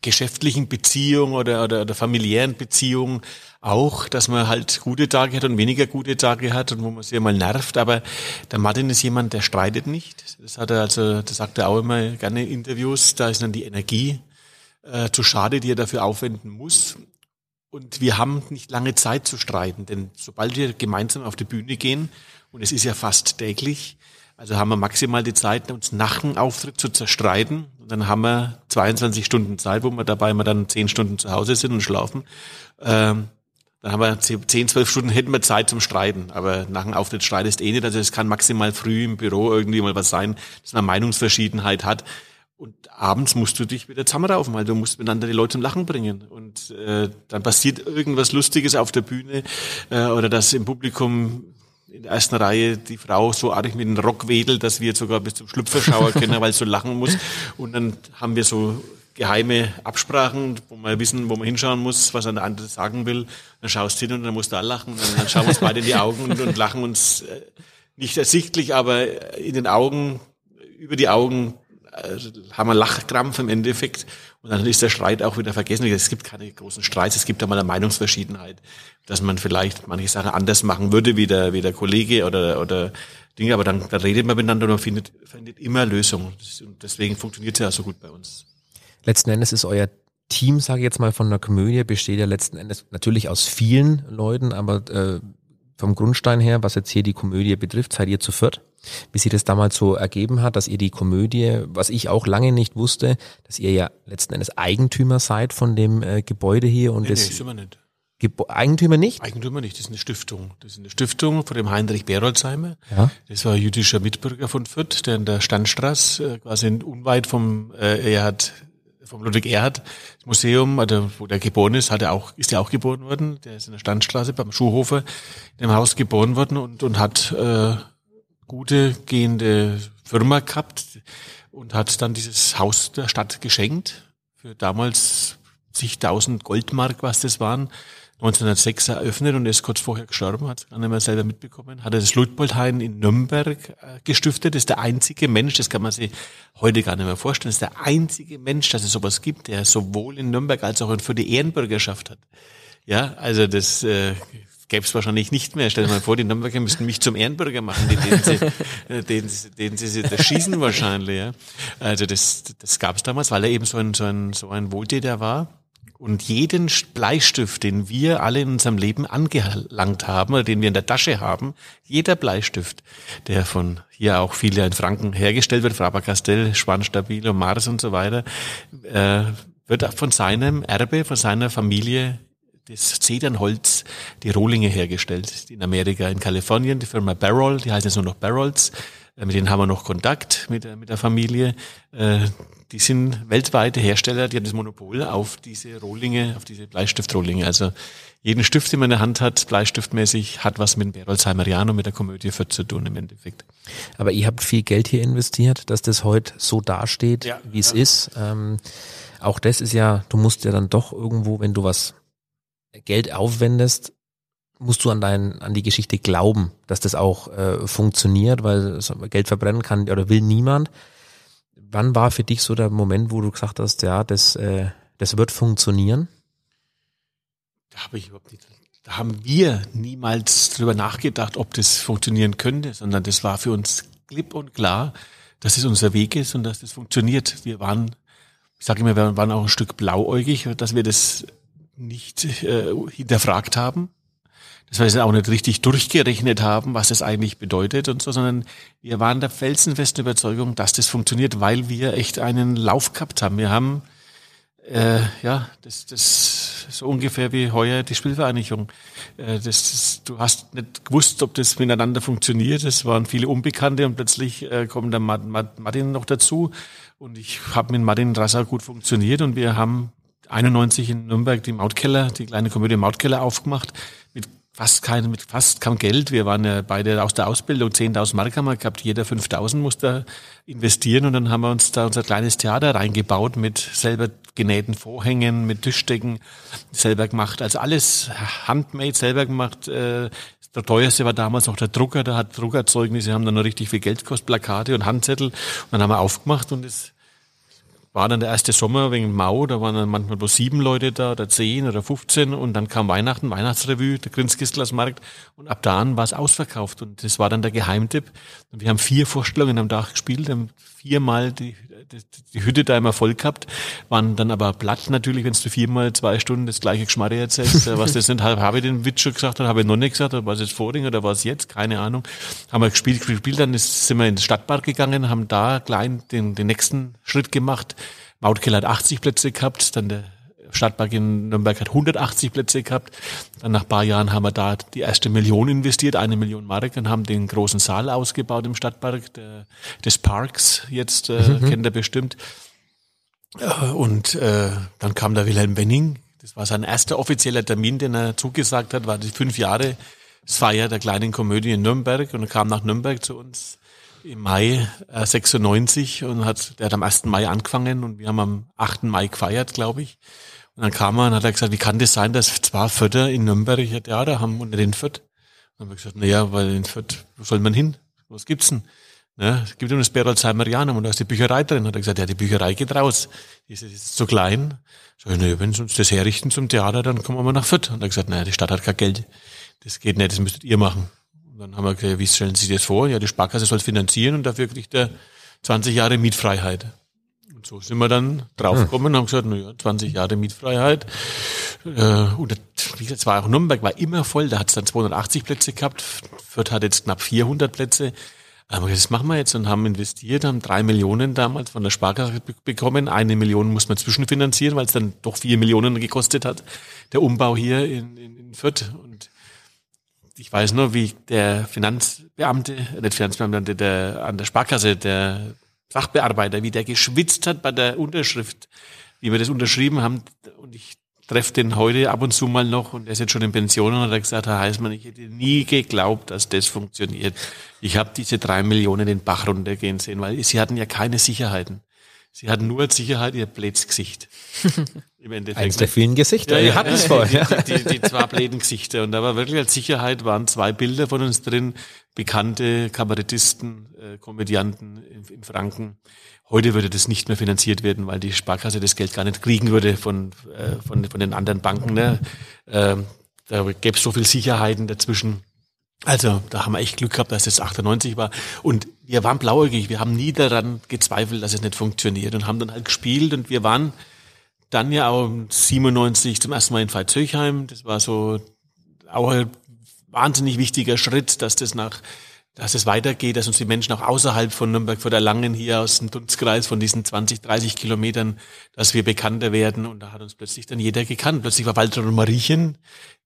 geschäftlichen Beziehung oder, oder, oder familiären Beziehung auch, dass man halt gute Tage hat und weniger gute Tage hat und wo man sich mal nervt. Aber der Martin ist jemand, der streitet nicht. Das hat er also, das sagt er auch immer gerne in Interviews. Da ist dann die Energie äh, zu schade, die er dafür aufwenden muss. Und wir haben nicht lange Zeit zu streiten, denn sobald wir gemeinsam auf die Bühne gehen, und es ist ja fast täglich, also haben wir maximal die Zeit, uns nach dem Auftritt zu zerstreiten. Und dann haben wir 22 Stunden Zeit, wo wir dabei mal dann 10 Stunden zu Hause sind und schlafen. Ähm, dann haben wir 10, 12 Stunden hätten wir Zeit zum Streiten. Aber nach dem Auftritt streitest eh nicht. Also es kann maximal früh im Büro irgendwie mal was sein, dass man Meinungsverschiedenheit hat. Und abends musst du dich wieder zusammenraufen, weil du musst miteinander die Leute zum Lachen bringen. Und äh, dann passiert irgendwas Lustiges auf der Bühne äh, oder dass im Publikum in der ersten Reihe die Frau so arg mit dem Rock wedelt, dass wir sogar bis zum Schlüpferschauer können, weil es so lachen muss. Und dann haben wir so geheime Absprachen, wo wir wissen, wo man hinschauen muss, was der andere sagen will. Dann schaust du hin und dann musst du auch lachen. Und dann schauen wir uns beide in die Augen und, und lachen uns äh, nicht ersichtlich, aber in den Augen, über die Augen also haben wir Lachkrampf im Endeffekt und dann ist der Streit auch wieder vergessen. Es gibt keine großen Streits, es gibt einmal eine Meinungsverschiedenheit, dass man vielleicht manche Sachen anders machen würde wie der, wie der Kollege oder, oder Dinge, aber dann, dann redet man miteinander und man findet, findet immer Lösungen. Und deswegen funktioniert es ja so gut bei uns. Letzten Endes ist euer Team, sage ich jetzt mal, von der Komödie besteht ja letzten Endes natürlich aus vielen Leuten, aber äh, vom Grundstein her, was jetzt hier die Komödie betrifft, seid ihr zu viert. Wie sich das damals so ergeben hat, dass ihr die Komödie, was ich auch lange nicht wusste, dass ihr ja letzten Endes Eigentümer seid von dem äh, Gebäude hier und nee, das nee, sind wir nicht. Gebo Eigentümer nicht? Eigentümer nicht, das ist eine Stiftung. Das ist eine Stiftung von dem Heinrich Berolzheimer. Ja. Das war ein jüdischer Mitbürger von Fürth, der in der Standstraße, äh, quasi unweit vom, äh, er hat vom Ludwig Erhard Museum, also wo der geboren ist, hat er auch, ist er auch geboren worden. Der ist in der Standstraße beim Schuhhofer in dem Haus geboren worden und, und hat äh, gute gehende Firma gehabt und hat dann dieses Haus der Stadt geschenkt für damals zigtausend Goldmark, was das waren. 1906 eröffnet und er ist kurz vorher gestorben, hat es gar nicht mehr selber mitbekommen. Hat er das Luitpoldhain in Nürnberg äh, gestiftet. Ist der einzige Mensch, das kann man sich heute gar nicht mehr vorstellen, ist der einzige Mensch, dass es sowas gibt, der sowohl in Nürnberg als auch für die Ehrenbürgerschaft hat. Ja, also das äh, gäbe es wahrscheinlich nicht mehr. Stell dir mal vor, die Nürnberger müssten mich zum Ehrenbürger machen, den, den, sie, äh, den, sie, den sie, das schießen wahrscheinlich. Ja. Also das, das gab es damals, weil er eben so ein, so ein, so ein Wohltäter war. Und jeden Bleistift, den wir alle in unserem Leben angelangt haben oder den wir in der Tasche haben, jeder Bleistift, der von hier auch viele in Franken hergestellt wird, Faber-Castell, Schwanstabilo, Mars und so weiter, äh, wird von seinem Erbe, von seiner Familie das Zedernholz, die Rohlinge hergestellt. In Amerika, in Kalifornien, die Firma Barrel, die heißt jetzt nur noch Barrels. Äh, mit denen haben wir noch Kontakt mit mit der Familie. Die sind weltweite Hersteller, die haben das Monopol auf diese Rohlinge, auf diese Bleistiftrohlinge. Also jeden Stift, den man in der Hand hat, bleistiftmäßig, hat was mit dem Berolzheimeriano, mit der Komödie für zu tun im Endeffekt. Aber ihr habt viel Geld hier investiert, dass das heute so dasteht, Ja, wie es ja. ist. Ähm, auch das ist ja, du musst ja dann doch irgendwo, wenn du was Geld aufwendest, musst du an dein, an die Geschichte glauben, dass das auch äh, funktioniert, weil Geld verbrennen kann oder will niemand. Wann war für dich so der Moment, wo du gesagt hast, ja, das, äh, das wird funktionieren? Da habe ich überhaupt nicht, da haben wir niemals drüber nachgedacht, ob das funktionieren könnte, sondern das war für uns klipp und klar, dass es unser Weg ist und dass das funktioniert. Wir waren, ich sage immer, wir waren auch ein Stück blauäugig, dass wir das nicht äh, hinterfragt haben. Dass wir es auch nicht richtig durchgerechnet haben, was das eigentlich bedeutet und so, sondern wir waren der felsenfesten Überzeugung, dass das funktioniert, weil wir echt einen Lauf gehabt haben. Wir haben äh, ja, das, das so ungefähr wie heuer die Spielvereinigung. Äh, das, das, du hast nicht gewusst, ob das miteinander funktioniert. Es waren viele Unbekannte und plötzlich äh, kommt der Mart- Mart- Martin noch dazu. Und ich habe mit Martin Rasser gut funktioniert und wir haben 91 in Nürnberg die Mautkeller, die kleine Komödie Mautkeller aufgemacht mit fast kein, mit fast kaum Geld. Wir waren ja beide aus der Ausbildung, 10.000 Mark haben wir gehabt, jeder 5.000 musste investieren und dann haben wir uns da unser kleines Theater reingebaut mit selber genähten Vorhängen, mit Tischdecken selber gemacht. Also alles handmade, selber gemacht. Äh, Der teuerste war damals noch der Drucker, der hat Druckerzeugnisse, haben dann noch richtig viel Geld gekostet, Plakate und Handzettel. Und dann haben wir aufgemacht und es war dann der erste Sommer wegen Mau, da waren dann manchmal bloß sieben Leute da oder zehn oder 15 und dann kam Weihnachten, Weihnachtsrevue, der Grinskistlersmarkt und ab da an war es ausverkauft und das war dann der Geheimtipp. Und wir haben vier Vorstellungen am Tag gespielt, haben viermal die, die, Hütte da immer voll gehabt, waren dann aber platt natürlich, wenn du viermal zwei Stunden das gleiche Geschmarre erzählst, äh, was das sind, habe ich den Witz schon gesagt habe ich noch nicht gesagt, war es jetzt Vording oder war es jetzt, keine Ahnung. Haben wir gespielt, gespielt, dann ist, sind wir in den Stadtpark gegangen, haben da klein den, den nächsten Schritt gemacht, Mautkeller hat 80 Plätze gehabt, dann der Stadtpark in Nürnberg hat 180 Plätze gehabt. Dann nach paar Jahren haben wir da die erste Million investiert, eine Million Mark, und haben den großen Saal ausgebaut im Stadtpark der, des Parks. Jetzt äh, mhm. kennt er bestimmt. Und äh, dann kam der Wilhelm Wenning. Das war sein erster offizieller Termin, den er zugesagt hat, war die fünf Jahre Feier der kleinen Komödie in Nürnberg und er kam nach Nürnberg zu uns im Mai äh, 96 und hat, der hat am 1. Mai angefangen und wir haben am 8. Mai gefeiert, glaube ich. Und dann kam er und hat er gesagt, wie kann das sein, dass zwei Vierter in Nürnberg ein Theater haben und nicht in Fürth? Und dann haben wir gesagt, naja, weil in Fürth, wo soll man hin? Was gibt's denn? Ne, es gibt ja das Berolzheimerianum und da ist die Bücherei drin. Hat er gesagt, ja, die Bücherei geht raus. Die ist, ist zu klein. Sag ich, nee, wenn sie uns das herrichten zum Theater, dann kommen wir nach Fürth. Und er hat gesagt, naja, die Stadt hat kein Geld. Das geht nicht, das müsstet ihr machen. Und dann haben wir gesagt, wie stellen Sie das vor? Ja, die Sparkasse soll finanzieren und dafür kriegt er 20 Jahre Mietfreiheit. Und so sind wir dann draufgekommen und haben gesagt, naja, 20 Jahre Mietfreiheit. Äh, und es war auch Nürnberg, war immer voll, da hat es dann 280 Plätze gehabt, Fürth hat jetzt knapp 400 Plätze. Aber das machen wir jetzt und haben investiert, haben drei Millionen damals von der Sparkasse bekommen. Eine Million muss man zwischenfinanzieren, weil es dann doch vier Millionen gekostet hat, der Umbau hier in, in, in Fürth. Und ich weiß nur, wie der Finanzbeamte, nicht Finanzbeamte, der an der Sparkasse, der Sachbearbeiter, wie der geschwitzt hat bei der Unterschrift, wie wir das unterschrieben haben. Und ich treffe den heute ab und zu mal noch und er ist jetzt schon in Pension und hat gesagt, Herr Heißmann, ich hätte nie geglaubt, dass das funktioniert. Ich habe diese drei Millionen den Bach runtergehen sehen, weil sie hatten ja keine Sicherheiten. Sie hatten nur als Sicherheit ihr Blätsgesicht. Im Endeffekt. Eins der vielen Gesichter. Ja, Wir hatten es vorher. Die, die, die, zwei Blädengesichter. Und da war wirklich als Sicherheit waren zwei Bilder von uns drin. Bekannte Kabarettisten, äh, Komödianten in, in Franken. Heute würde das nicht mehr finanziert werden, weil die Sparkasse das Geld gar nicht kriegen würde von, äh, von, von den anderen Banken. Ne? Ähm, da gäbe es so viel Sicherheiten dazwischen. Also da haben wir echt Glück gehabt, dass das 98 war. Und wir waren blauäugig, wir haben nie daran gezweifelt, dass es nicht funktioniert und haben dann halt gespielt und wir waren dann ja auch 97 zum ersten Mal in Veitshöchheim. Das war so auch ein wahnsinnig wichtiger Schritt, dass das nach dass es weitergeht, dass uns die Menschen auch außerhalb von Nürnberg vor der Langen hier aus dem Dunstkreis von diesen 20, 30 Kilometern, dass wir bekannter werden. Und da hat uns plötzlich dann jeder gekannt. Plötzlich war Walter und Mariechen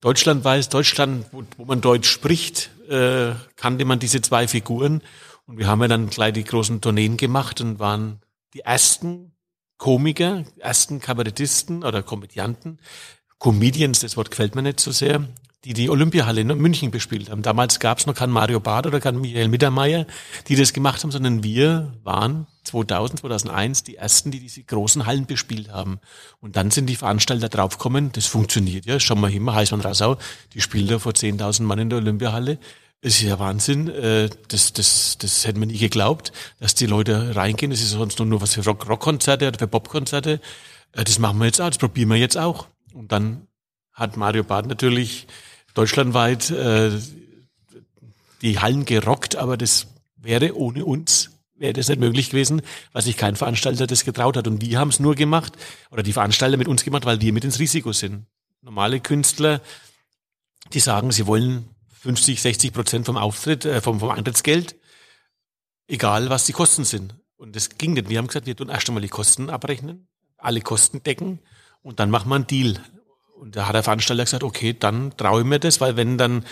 Deutschland weiß, Deutschland, wo, wo man Deutsch spricht, äh, kannte man diese zwei Figuren. Und wir haben ja dann gleich die großen Tourneen gemacht und waren die ersten Komiker, ersten Kabarettisten oder Komödianten, Comedians, das Wort gefällt mir nicht so sehr, die die Olympiahalle in München bespielt haben. Damals gab es noch keinen Mario Barth oder keinen Michael Mittermeier, die das gemacht haben, sondern wir waren 2000, 2001 die ersten, die diese großen Hallen bespielt haben. Und dann sind die Veranstalter draufgekommen, das funktioniert ja, schauen wir hin, Heißmann Rassau, die spielt da vor 10.000 Mann in der Olympiahalle. Das ist ja Wahnsinn, äh, das, das, das hätten wir nie geglaubt, dass die Leute reingehen. Das ist sonst nur was für Rock Rockkonzerte oder für Popkonzerte. Äh, das machen wir jetzt auch, das probieren wir jetzt auch. Und dann hat Mario Barth natürlich deutschlandweit äh, die Hallen gerockt, aber das wäre ohne uns wäre das nicht möglich gewesen, weil sich kein Veranstalter das getraut hat. Und wir haben es nur gemacht, oder die Veranstalter mit uns gemacht, weil die mit ins Risiko sind. Normale Künstler, die sagen, sie wollen 50, 60 Prozent vom Auftritt, äh, vom, vom Eintrittsgeld, egal was die Kosten sind. Und das ging nicht. Wir haben gesagt, wir tun erst einmal die Kosten abrechnen, alle Kosten decken und dann machen wir einen Deal. Und da hat der Veranstalter gesagt, okay, dann traue ich mir das, weil wenn dann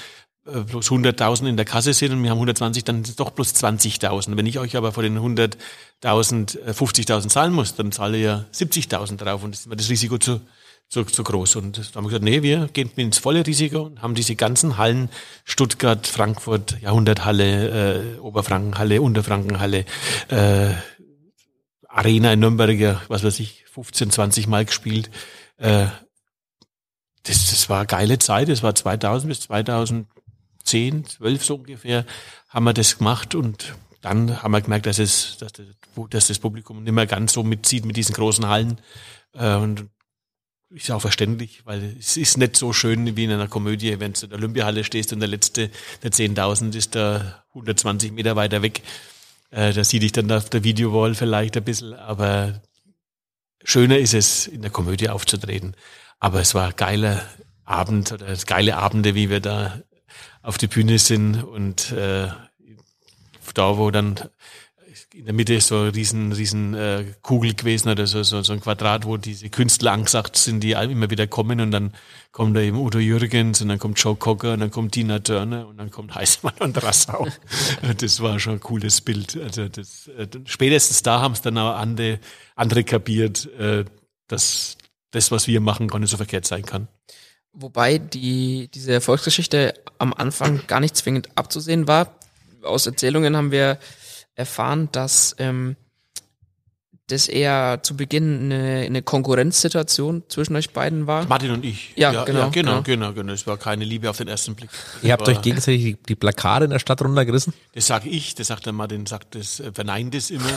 äh, bloß 100.000 in der Kasse sind und wir haben 120, dann sind es doch bloß 20.000. Wenn ich euch aber vor den 100.000 50.000 äh, zahlen muss, dann zahle ich ja 70.000 drauf und das ist mir das Risiko zu, zu, zu groß. Und da haben wir gesagt, nee, wir gehen ins volle Risiko und haben diese ganzen Hallen, Stuttgart, Frankfurt, Jahrhunderthalle, äh, Oberfrankenhalle, Unterfrankenhalle, äh, Arena in Nürnberger, was weiß ich, 15, 20 Mal gespielt. Äh, das, das war geile Zeit. Das war 2000 bis 2010, 12 so ungefähr, haben wir das gemacht und dann haben wir gemerkt, dass es, dass das, dass das Publikum nicht mehr ganz so mitzieht mit diesen großen Hallen. Äh, und ist auch verständlich, weil es ist nicht so schön wie in einer Komödie, wenn du in der Olympiahalle stehst und der letzte, der 10.000 ist da 120 Meter weiter weg. Äh, da sieht dich dann auf der Videowall vielleicht ein bisschen, aber schöner ist es, in der Komödie aufzutreten. Aber es war geiler Abend oder geile Abende, wie wir da auf die Bühne sind und äh, da, wo dann in der Mitte ist so eine riesen, riesen äh, Kugel gewesen oder so, so, so ein Quadrat, wo diese Künstler angesagt sind, die immer wieder kommen und dann kommt da eben Udo Jürgens und dann kommt Joe Cocker und dann kommt Tina Turner und dann kommt Heißmann und Rassau. das war schon ein cooles Bild. Also das, äh, spätestens da haben es dann auch andere, andere kapiert, äh, dass das, was wir machen, gar nicht so verkehrt sein kann. Wobei die, diese Erfolgsgeschichte am Anfang gar nicht zwingend abzusehen war. Aus Erzählungen haben wir erfahren, dass ähm, das eher zu Beginn eine, eine Konkurrenzsituation zwischen euch beiden war. Martin und ich. Ja, genau, Ja, genau, genau. genau, genau. Es war keine Liebe auf den ersten Blick. Ihr habt euch gegenseitig die, die Plakate in der Stadt runtergerissen? Das sage ich, das sagt der Martin, sagt das, äh, verneint es immer.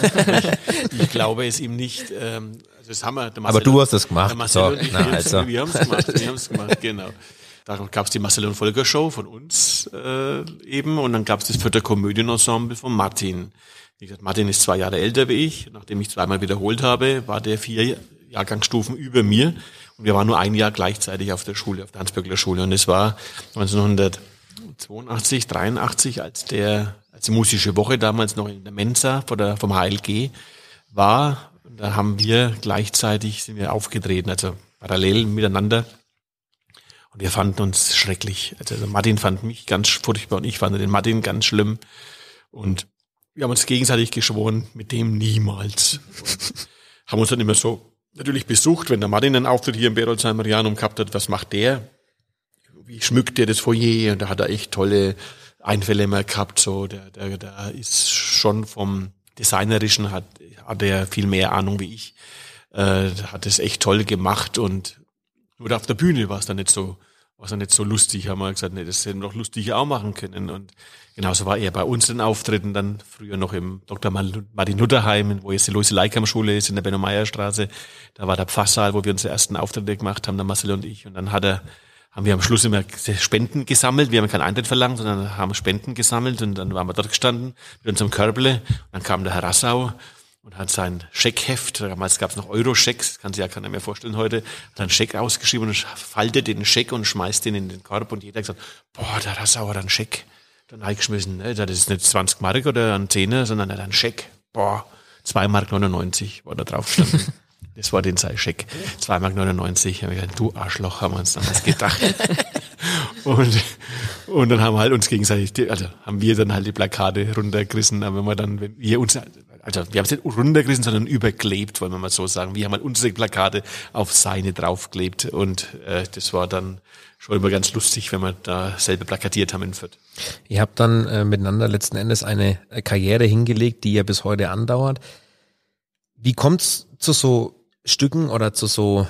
ich, ich glaube es ihm nicht. Ähm, also das haben wir, der Aber du hast das gemacht. Der Marcel So, und ich, na, wir, also. wir haben es gemacht, wir haben es gemacht, genau. Da gab es die Marcel und Volker Show von uns äh, eben und dann gab es das vierte Komödienensemble von Martin. Wie gesagt, Martin ist zwei Jahre älter wie ich. Nachdem ich zweimal wiederholt habe, war der vier Jahrgangsstufen über mir und wir waren nur ein Jahr gleichzeitig auf der Schule, auf der Hans-Böckler Schule und es war 1982, 83, als der als die musische Woche damals noch in der Mensa vor der, vom HLG war. Da haben wir gleichzeitig sind wir aufgetreten, also parallel miteinander. Und wir fanden uns schrecklich. Also Martin fand mich ganz furchtbar und ich fand den Martin ganz schlimm. Und wir haben uns gegenseitig geschworen, mit dem niemals. Haben uns dann immer so natürlich besucht, wenn der Martin einen Auftritt hier im Berolsheimer Janum gehabt hat, was macht der? Wie schmückt der das Foyer? Und da hat er echt tolle Einfälle immer gehabt. So, der, der, der ist schon vom Designerischen hat, hat er viel mehr Ahnung wie ich. Äh, hat es echt toll gemacht und nur auf der Bühne war es dann nicht so, war es dann nicht so lustig. Haben wir gesagt, nee, das hätten wir doch lustig auch machen können. Und genauso war er bei uns den Auftritten dann früher noch im Dr. Martin Luther Heim, wo jetzt die Luise Leikam Schule ist, in der Benno Meyer Straße. Da war der Pfasssaal, wo wir unsere ersten Auftritte gemacht haben, der Marcel und ich. Und dann hat er, haben wir am Schluss immer Spenden gesammelt. Wir haben keinen Eintritt verlangt, sondern haben Spenden gesammelt. Und dann waren wir dort gestanden mit unserem Körble. Und dann kam der Herr Rassau und hat sein Scheckheft, damals gab es noch Euro-Schecks, kann sich ja keiner mehr vorstellen heute, hat einen Scheck ausgeschrieben und faltet den Scheck und schmeißt den in den Korb und jeder hat gesagt, boah, der Rassau hat einen Scheck. Dann eingeschmissen, ne? das ist nicht 20 Mark oder ein Zehner, sondern er hat einen Scheck. Boah, 2 Mark 99 war da drauf gestanden. Das war den sein Scheck. 2 Mark 99. Hab ich gesagt, du Arschloch, haben wir uns damals gedacht. und, und dann haben wir halt uns gegenseitig, die- also haben wir dann halt die Plakate runtergerissen, aber wenn wir dann, wenn wir uns, also wir haben es nicht runtergerissen, sondern überklebt, wollen wir mal so sagen. Wir haben halt unsere Plakate auf seine draufgeklebt und äh, das war dann schon immer ganz lustig, wenn wir da selber plakatiert haben in Fürth. Ihr habt dann äh, miteinander letzten Endes eine äh, Karriere hingelegt, die ja bis heute andauert. Wie kommt's zu so Stücken oder zu so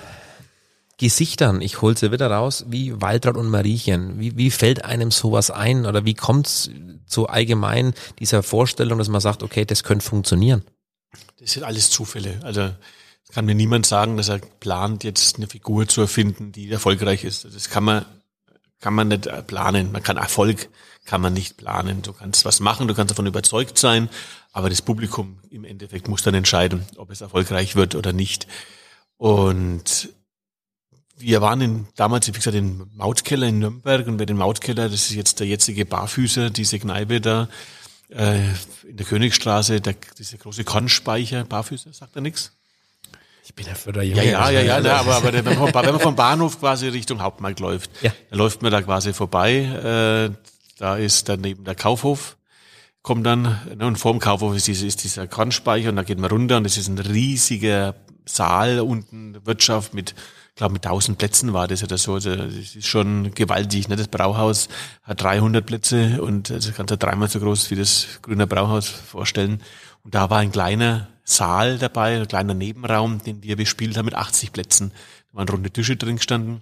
Gesichtern, ich hol sie wieder raus, wie Waltraud und Mariechen? Wie, wie fällt einem sowas ein oder wie kommt's zu allgemein dieser Vorstellung, dass man sagt, okay, das könnte funktionieren? Das sind alles Zufälle. Also kann mir niemand sagen, dass er plant, jetzt eine Figur zu erfinden, die erfolgreich ist. Das kann man, kann man nicht äh, planen. Man kann Erfolg kann man nicht planen. Du kannst was machen, du kannst davon überzeugt sein, aber das Publikum im Endeffekt muss dann entscheiden, ob es erfolgreich wird oder nicht. Und wir waren in, damals, wie gesagt, im Mautkeller in Nürnberg und bei dem Mautkeller, das ist jetzt der jetzige Barfüßer, diese Kneipe da, äh, in der Königstraße, der, dieser große Kornspeicher, Barfüßer, sagt er nichts? Ich bin ja für der Ja, ja, ja, ja, ne, aber, aber wenn, man, vom- wenn man vom Bahnhof quasi Richtung Hauptmarkt läuft, Ja. dann läuft man da quasi vorbei. Äh, da ist daneben der Kaufhof, kommt dann, ne, und vorm Kaufhof ist, diese, ist dieser Kornspeicher und da geht man runter und es ist ein riesiger Saal unten, Wirtschaft mit, ich glaube mit 1000 Plätzen war das oder so. Also, Das ist schon gewaltig. Ne? Das Brauhaus hat 300 Plätze und also kannst du dreimal so groß wie das Grüner Brauhaus vorstellen. Und da war ein kleiner Saal dabei, ein kleiner Nebenraum, den wir bespielt haben mit 80 Plätzen. Da waren runde Tische drin gestanden.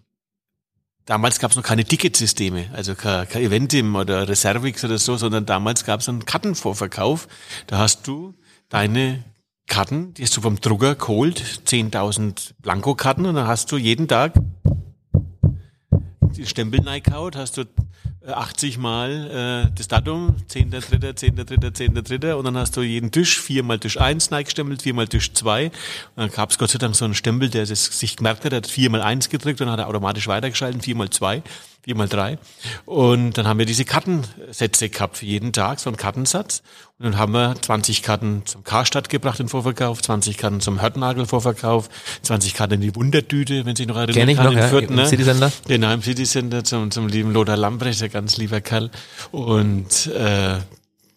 damals gab es noch keine Ticketsysteme, also kein, kein Eventim oder Reservix oder so, sondern damals gab es einen Kartenvorverkauf. Da hast du deine Karten, die hast du vom Drucker geholt, 10.000 Blankokarten und dann hast du jeden Tag die Stempel reingehauen, hast du 80 Mal äh, das Datum, 10.3., 10.3., 10.3. und dann hast du jeden Tisch, viermal Tisch 1 reingestempelt, viermal Tisch 2 und dann gab es Gott sei Dank so einen Stempel, der sich gemerkt hat, hat viermal 1 gedrückt und hat er automatisch weitergeschalten, viermal 2 viermal drei. Und dann haben wir diese Kartensätze gehabt für jeden Tag, so einen Kartensatz. Und dann haben wir 20 Karten zum Karstadt gebracht in Vorverkauf, 20 Karten zum Hörtnagel Vorverkauf, 20 Karten in die Wundertüte, wenn Sie noch erinnern Kenn ich kann, noch, in ja, im ne? City Center. Genau, im City Center zum, zum lieben Lothar Lambrecht, der ganz lieber Kerl. Und äh,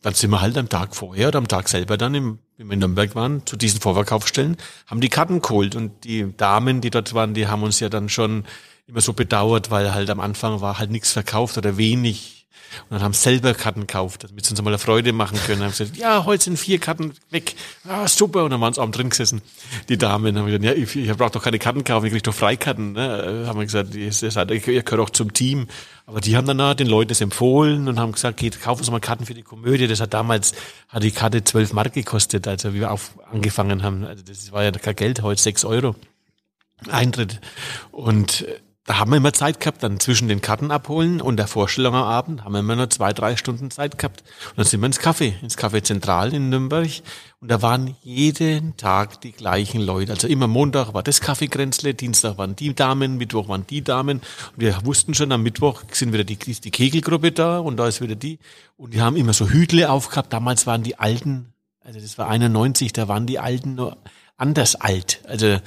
dann sind wir halt am Tag vorher oder am Tag selber dann, im, wie wir in Nürnberg waren, zu diesen Vorverkaufsstellen, haben die Karten geholt. Und die Damen, die dort waren, die haben uns ja dann schon immer so bedauert, weil halt am Anfang war halt nichts verkauft oder wenig. Und dann haben selber Karten gekauft, damit sie uns mal eine Freude machen können. Dann haben gesagt, ja, heute sind vier Karten weg. Ah, super. Und dann waren sie abend drin gesessen, die Damen. Haben gesagt, ja, ich, ich brauche doch keine Karten kaufen, ich kriege doch Freikarten. Ne? Haben wir gesagt, ihr, seid, ihr gehört auch zum Team. Aber die haben dann den Leuten das empfohlen und haben gesagt, geht, kaufen uns mal Karten für die Komödie. Das hat damals, hat die Karte zwölf Mark gekostet, also wie wir auf, angefangen haben. Also das war ja kein Geld, heute sechs Euro. Eintritt. Und da haben wir immer Zeit gehabt, dann zwischen den Karten abholen und der Vorstellung am Abend haben wir immer nur zwei, drei Stunden Zeit gehabt. Und dann sind wir ins Café, ins Café Zentral in Nürnberg. Und da waren jeden Tag die gleichen Leute. Also immer Montag war das Kaffeegrenzle, Dienstag waren die Damen, Mittwoch waren die Damen. Und wir wussten schon, am Mittwoch sind wieder die, die Kegelgruppe da und da ist wieder die. Und die haben immer so Hütle aufgehabt. Damals waren die Alten, also das war 91, da waren die Alten nur anders alt. Also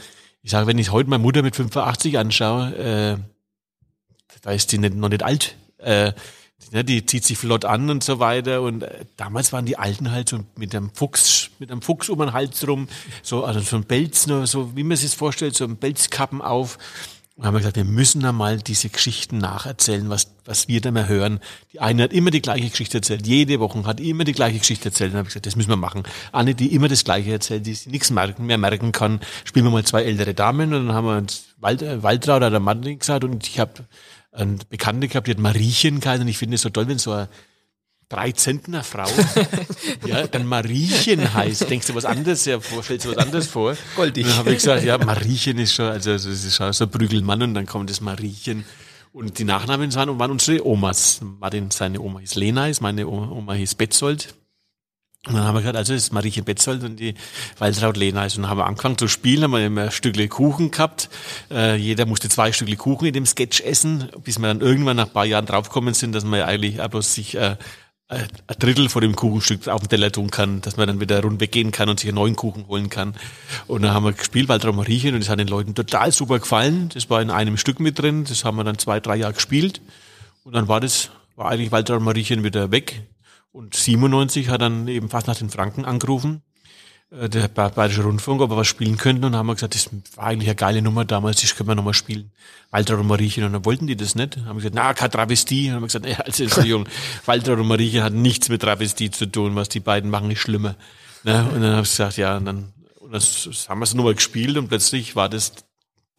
ich sage, wenn ich heute meine Mutter mit 85 anschaue, äh, da ist die nicht, noch nicht alt. Äh, die, ne, die zieht sich flott an und so weiter. Und äh, damals waren die Alten halt so mit einem Fuchs, mit einem Fuchs um den Hals rum, so, also so ein Pelz, so wie man sich das vorstellt, so ein Pelzkappen auf. Und haben wir gesagt, wir müssen da mal diese Geschichten nacherzählen, was, was wir da mal hören. Die eine hat immer die gleiche Geschichte erzählt, jede Woche hat immer die gleiche Geschichte erzählt. Und habe ich gesagt, das müssen wir machen. Eine, die immer das Gleiche erzählt, die sich nichts merken, mehr merken kann, spielen wir mal zwei ältere Damen. Und dann haben wir uns Wald, äh, Waldrau oder der Mann gesagt und ich habe eine Bekannte gehabt, die hat Mariechen geheißen und ich finde es so toll, wenn so eine drei Zentner Frau, ja, dann Mariechen heißt. Denkst du was anderes? Ja, vor- stellst du was anderes vor? Goldig. Und dann habe ich gesagt, ja, Mariechen ist schon, also das ist schon so ein Prügelmann und dann kommt das Mariechen. Und die Nachnamen waren, waren unsere Omas. Martin, seine Oma hieß Lena, ist meine Oma, Oma hieß Betzold. Und dann haben wir gesagt, also das ist Mariechen Betzold und die Waltraud Lena ist. Und dann haben wir angefangen zu spielen, haben wir immer ein Stückle Kuchen gehabt. Äh, jeder musste zwei Stückle Kuchen in dem Sketch essen, bis wir dann irgendwann nach ein paar Jahren draufgekommen sind, dass man ja eigentlich auch bloß sich äh, ein Drittel von dem Kuchenstück auf den Teller tun kann, dass man dann wieder rund weggehen kann und sich einen neuen Kuchen holen kann. Und dann haben wir gespielt, Waltraud Mariechen, und das hat den Leuten total super gefallen. Das war in einem Stück mit drin, das haben wir dann zwei, drei Jahre gespielt. Und dann war das, war eigentlich Waltraud Mariechen wieder weg. Und 97 hat dann eben fast nach den Franken angerufen, der Ba- Bayerische Rundfunk, ob wir was spielen könnten. Und dann haben wir gesagt, das war eigentlich eine geile Nummer damals, das können wir nochmal spielen. Walter und Mariechen. Und dann wollten die das nicht. Haben gesagt, na, kein Travestie. Haben wir gesagt, ja, also Entschuldigung, Walter und Mariechen hat nichts mit Travestie zu tun. Was die beiden machen, ist schlimmer. Ne? Und dann habe ich gesagt, ja, und dann und das, das haben wir es nochmal gespielt und plötzlich war das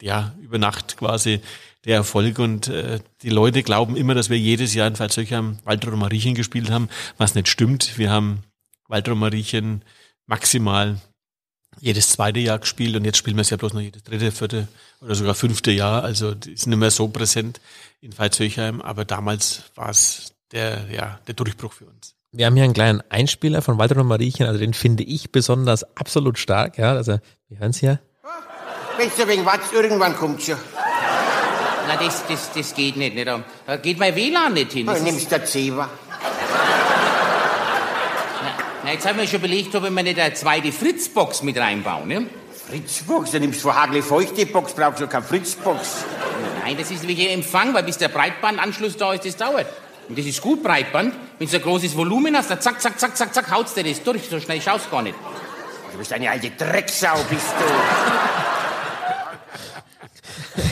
ja, über Nacht quasi der Erfolg und äh, die Leute glauben immer, dass wir jedes Jahr in Pfalzöchheim Walter und Mariechen gespielt haben, was nicht stimmt. Wir haben Walter und Mariechen maximal jedes zweite Jahr gespielt und jetzt spielen wir es ja bloß noch jedes dritte, vierte oder sogar fünfte Jahr. Also die sind nicht mehr so präsent in Pfalzöchheim, aber damals war es der, ja, der Durchbruch für uns. Wir haben hier einen kleinen Einspieler von Walter und Mariechen, also den finde ich besonders absolut stark, ja, also wir hören es hier. Weißt du, wegen was? Irgendwann kommt schon. Na, das, das, das geht nicht. nicht. Da da geht mein WLAN nicht hin. Das Dann ist, nimmst du Zewa. Na, jetzt haben wir schon überlegt, ob wir nicht eine zweite Fritzbox mit reinbauen. Ne? Fritzbox, dann nimmst du von Hagel feuchte Box, brauchst du keine Fritzbox. Nein, das ist wie hier Empfang, weil bis der Breitbandanschluss da ist, das dauert. Und das ist gut Breitband. Wenn du ein großes Volumen hast, dann zack, zack, zack, zack, zack, haut's dir das durch. So schnell schaust gar nicht. Du bist eine alte Drecksau, bist du.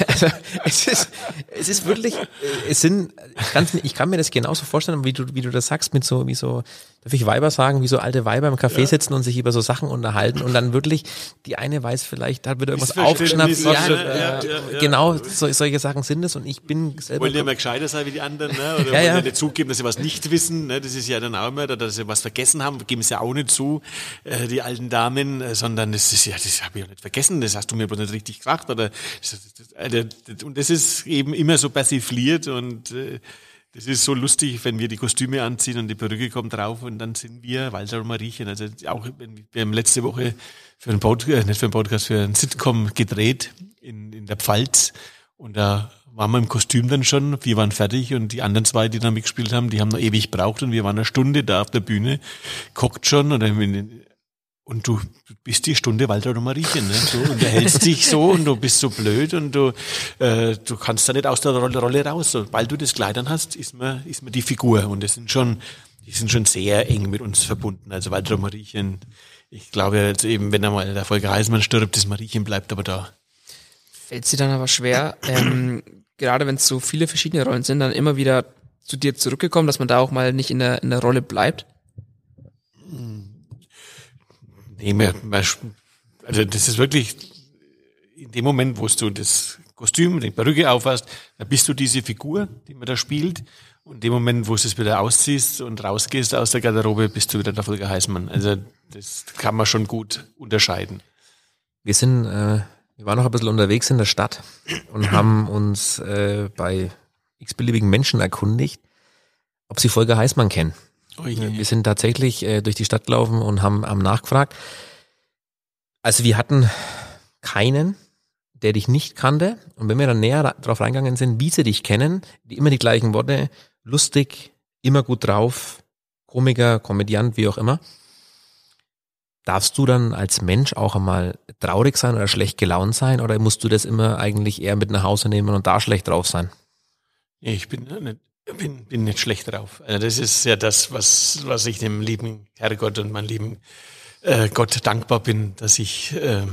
Also, es ist, es ist wirklich, äh, es sind, ganz, ich kann mir das genauso vorstellen, wie du, wie du das sagst, mit so, wie so, darf ich Weiber sagen, wie so alte Weiber im Café sitzen und sich über so Sachen unterhalten und dann wirklich, die eine weiß vielleicht, da wird irgendwas aufgeschnappt. Ja, ja, äh, ja, ja. Genau, so, solche Sachen sind es und ich bin selber. Wollen ja mal gescheiter sein wie die anderen, ne? oder Ja, wollen ja. ja nicht zugeben, dass sie was nicht wissen, ne? das ist ja dann auch immer, oder dass sie was vergessen haben, geben sie ja auch nicht zu, äh, die alten Damen, äh, sondern das ist ja, das habe ich ja nicht vergessen, das hast du mir bloß nicht richtig gesagt, oder, das, das, das, das, und das ist eben immer so persifliert und, äh, das ist so lustig, wenn wir die Kostüme anziehen und die Perücke kommt drauf und dann sind wir Walter und Mariechen. Also auch wir haben letzte Woche für einen Podcast, nicht für einen Podcast, für einen Sitcom gedreht in, in der Pfalz. Und da waren wir im Kostüm dann schon, wir waren fertig und die anderen zwei, die da mitgespielt haben, die haben noch ewig gebraucht. Und wir waren eine Stunde da auf der Bühne, guckt schon dann und du bist die Stunde Walter oder Mariechen, ne? Und du hältst dich so und du bist so blöd und du, äh, du kannst da nicht aus der Rolle, Rolle raus. Sobald du das Kleidern hast, ist man, ist man die Figur. Und das sind schon, die sind schon sehr eng mit uns verbunden. Also Walter und Mariechen, ich glaube jetzt eben, wenn einmal der Volker Heismann stirbt, das Mariechen bleibt aber da. Fällt sie dann aber schwer, ähm, gerade wenn es so viele verschiedene Rollen sind, dann immer wieder zu dir zurückgekommen, dass man da auch mal nicht in der, in der Rolle bleibt? Nee, mehr, mehr, also das ist wirklich in dem Moment, wo du das Kostüm, die Perücke aufhast, da bist du diese Figur, die man da spielt. Und in dem Moment, wo du es wieder ausziehst und rausgehst aus der Garderobe, bist du wieder der Volker Heißmann. Also das kann man schon gut unterscheiden. Wir sind, äh, wir waren noch ein bisschen unterwegs in der Stadt und haben uns äh, bei x-beliebigen Menschen erkundigt, ob sie Volker Heißmann kennen. Oh. Wir sind tatsächlich äh, durch die Stadt gelaufen und haben, haben nachgefragt. Also wir hatten keinen, der dich nicht kannte. Und wenn wir dann näher darauf reingegangen sind, wie sie dich kennen, die immer die gleichen Worte, lustig, immer gut drauf, Komiker, Komödiant, wie auch immer. Darfst du dann als Mensch auch einmal traurig sein oder schlecht gelaunt sein oder musst du das immer eigentlich eher mit nach Hause nehmen und da schlecht drauf sein? Ich bin nicht, bin, bin nicht schlecht drauf. Also das ist ja das, was, was ich dem lieben Herrgott und meinem lieben äh, Gott dankbar bin, dass ich äh,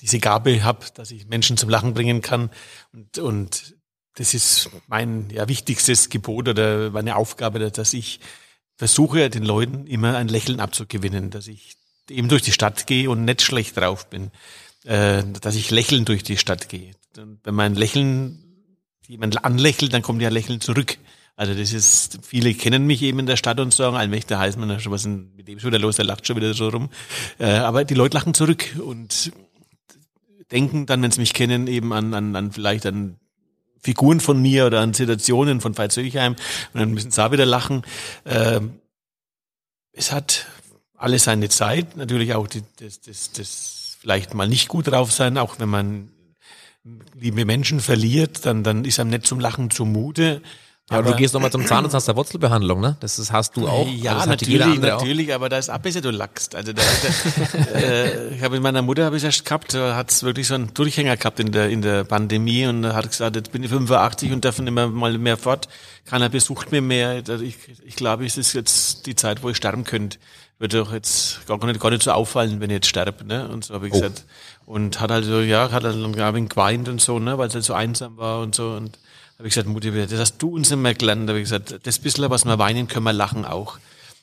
diese Gabe habe, dass ich Menschen zum Lachen bringen kann. Und, und das ist mein ja, wichtigstes Gebot oder meine Aufgabe, dass ich versuche, den Leuten immer ein Lächeln abzugewinnen, dass ich eben durch die Stadt gehe und nicht schlecht drauf bin, äh, dass ich lächelnd durch die Stadt gehe. Und wenn mein Lächeln jemand anlächelt, dann kommt ja Lächeln zurück. Also das ist, viele kennen mich eben in der Stadt und sagen, Allmächter Heißmann, schon was ist mit dem schon wieder los, der lacht schon wieder so rum. Äh, aber die Leute lachen zurück und denken dann, wenn sie mich kennen, eben an, an, an vielleicht an Figuren von mir oder an Situationen von Veit Söchheim und dann müssen sie auch wieder lachen. Ähm, es hat alles seine Zeit, natürlich auch die, das, das, das vielleicht mal nicht gut drauf sein, auch wenn man liebe Menschen verliert, dann, dann ist einem nicht zum Lachen zumute. Ja, aber du gehst nochmal zum Zahnarzt, hast der Wurzelbehandlung, ne? Das ist, hast du auch. Ja, Also natürlich, andere auch. natürlich, aber da ist auch besser, du lachst. Also da, da, äh, ich habe mit meiner Mutter habe ich erst gehabt, da hat's wirklich so einen Durchhänger gehabt in der in der Pandemie und da hat gesagt, jetzt bin ich 85 und darf mehr mal mehr fort. Keiner besucht mir mehr. Da- Ich, ich glaube, es ist jetzt die Zeit, wo ich sterben könnte. Würde doch jetzt gar nicht, gar nicht so auffallen, wenn ich jetzt sterbe, ne? Und so habe ich Oh. gesagt. Und hat also, ja, hat dann ein wenig geweint und so, ne? Weil es halt so einsam war und so. Und habe ich gesagt, Mutti, das hast du uns mehr gelernt. habe ich gesagt, das bisschen, was wir weinen, können wir lachen auch.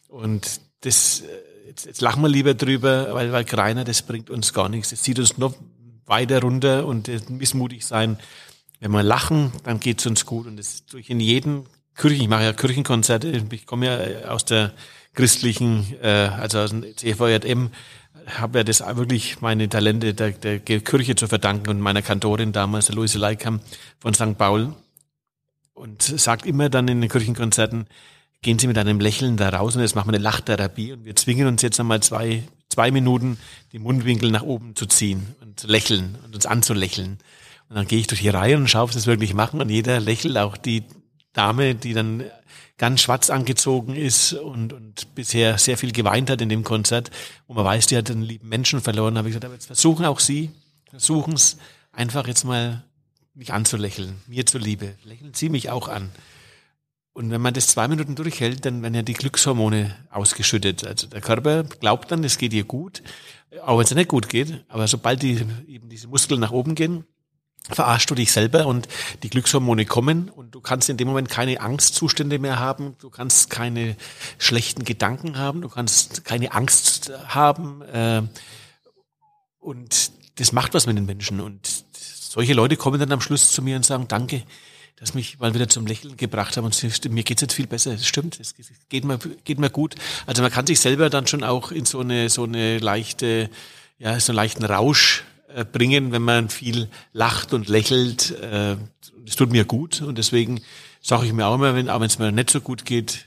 Und das, äh, jetzt, jetzt lachen wir lieber drüber, weil, weil Greiner, das bringt uns gar nichts. Das zieht uns noch weiter runter und missmutig sein. Wenn wir lachen, dann geht's uns gut. Und das tue ich in jedem Kirchen, ich mache ja Kirchenkonzerte, ich komme ja aus der christlichen, äh, also aus dem CVJM, habe ja das wirklich meine Talente der, der Kirche zu verdanken und meiner Kantorin damals, der Luise Leikam von St. Paul. Und sagt immer dann in den Kirchenkonzerten, gehen Sie mit einem Lächeln da raus und jetzt machen wir eine Lachtherapie. Und wir zwingen uns jetzt einmal zwei, zwei Minuten die Mundwinkel nach oben zu ziehen und zu lächeln und uns anzulächeln. Und dann gehe ich durch die Reihe und schaue, ob sie das wirklich machen. Und jeder lächelt, auch die Dame, die dann ganz schwarz angezogen ist und, und bisher sehr viel geweint hat in dem Konzert, wo man weiß, die hat einen lieben Menschen verloren, habe ich gesagt, aber jetzt versuchen auch Sie, versuchen es einfach jetzt mal mich anzulächeln, mir zuliebe. Lächeln Sie mich auch an. Und wenn man das zwei Minuten durchhält, dann werden ja die Glückshormone ausgeschüttet. Also der Körper glaubt dann, es geht ihr gut, auch wenn es nicht gut geht. Aber sobald die, eben diese Muskeln nach oben gehen, verarschst du dich selber und die Glückshormone kommen und du kannst in dem Moment keine Angstzustände mehr haben, du kannst keine schlechten Gedanken haben, du kannst keine Angst haben äh, und das macht was mit den Menschen und solche Leute kommen dann am Schluss zu mir und sagen, danke, dass mich mal wieder zum Lächeln gebracht haben und mir geht's jetzt viel besser. Das stimmt, es geht mir, geht mir gut. Also man kann sich selber dann schon auch in so eine, so eine leichte, ja, so einen leichten Rausch äh, bringen, wenn man viel lacht und lächelt. Äh, das tut mir gut und deswegen sage ich mir auch immer, wenn auch es mir nicht so gut geht,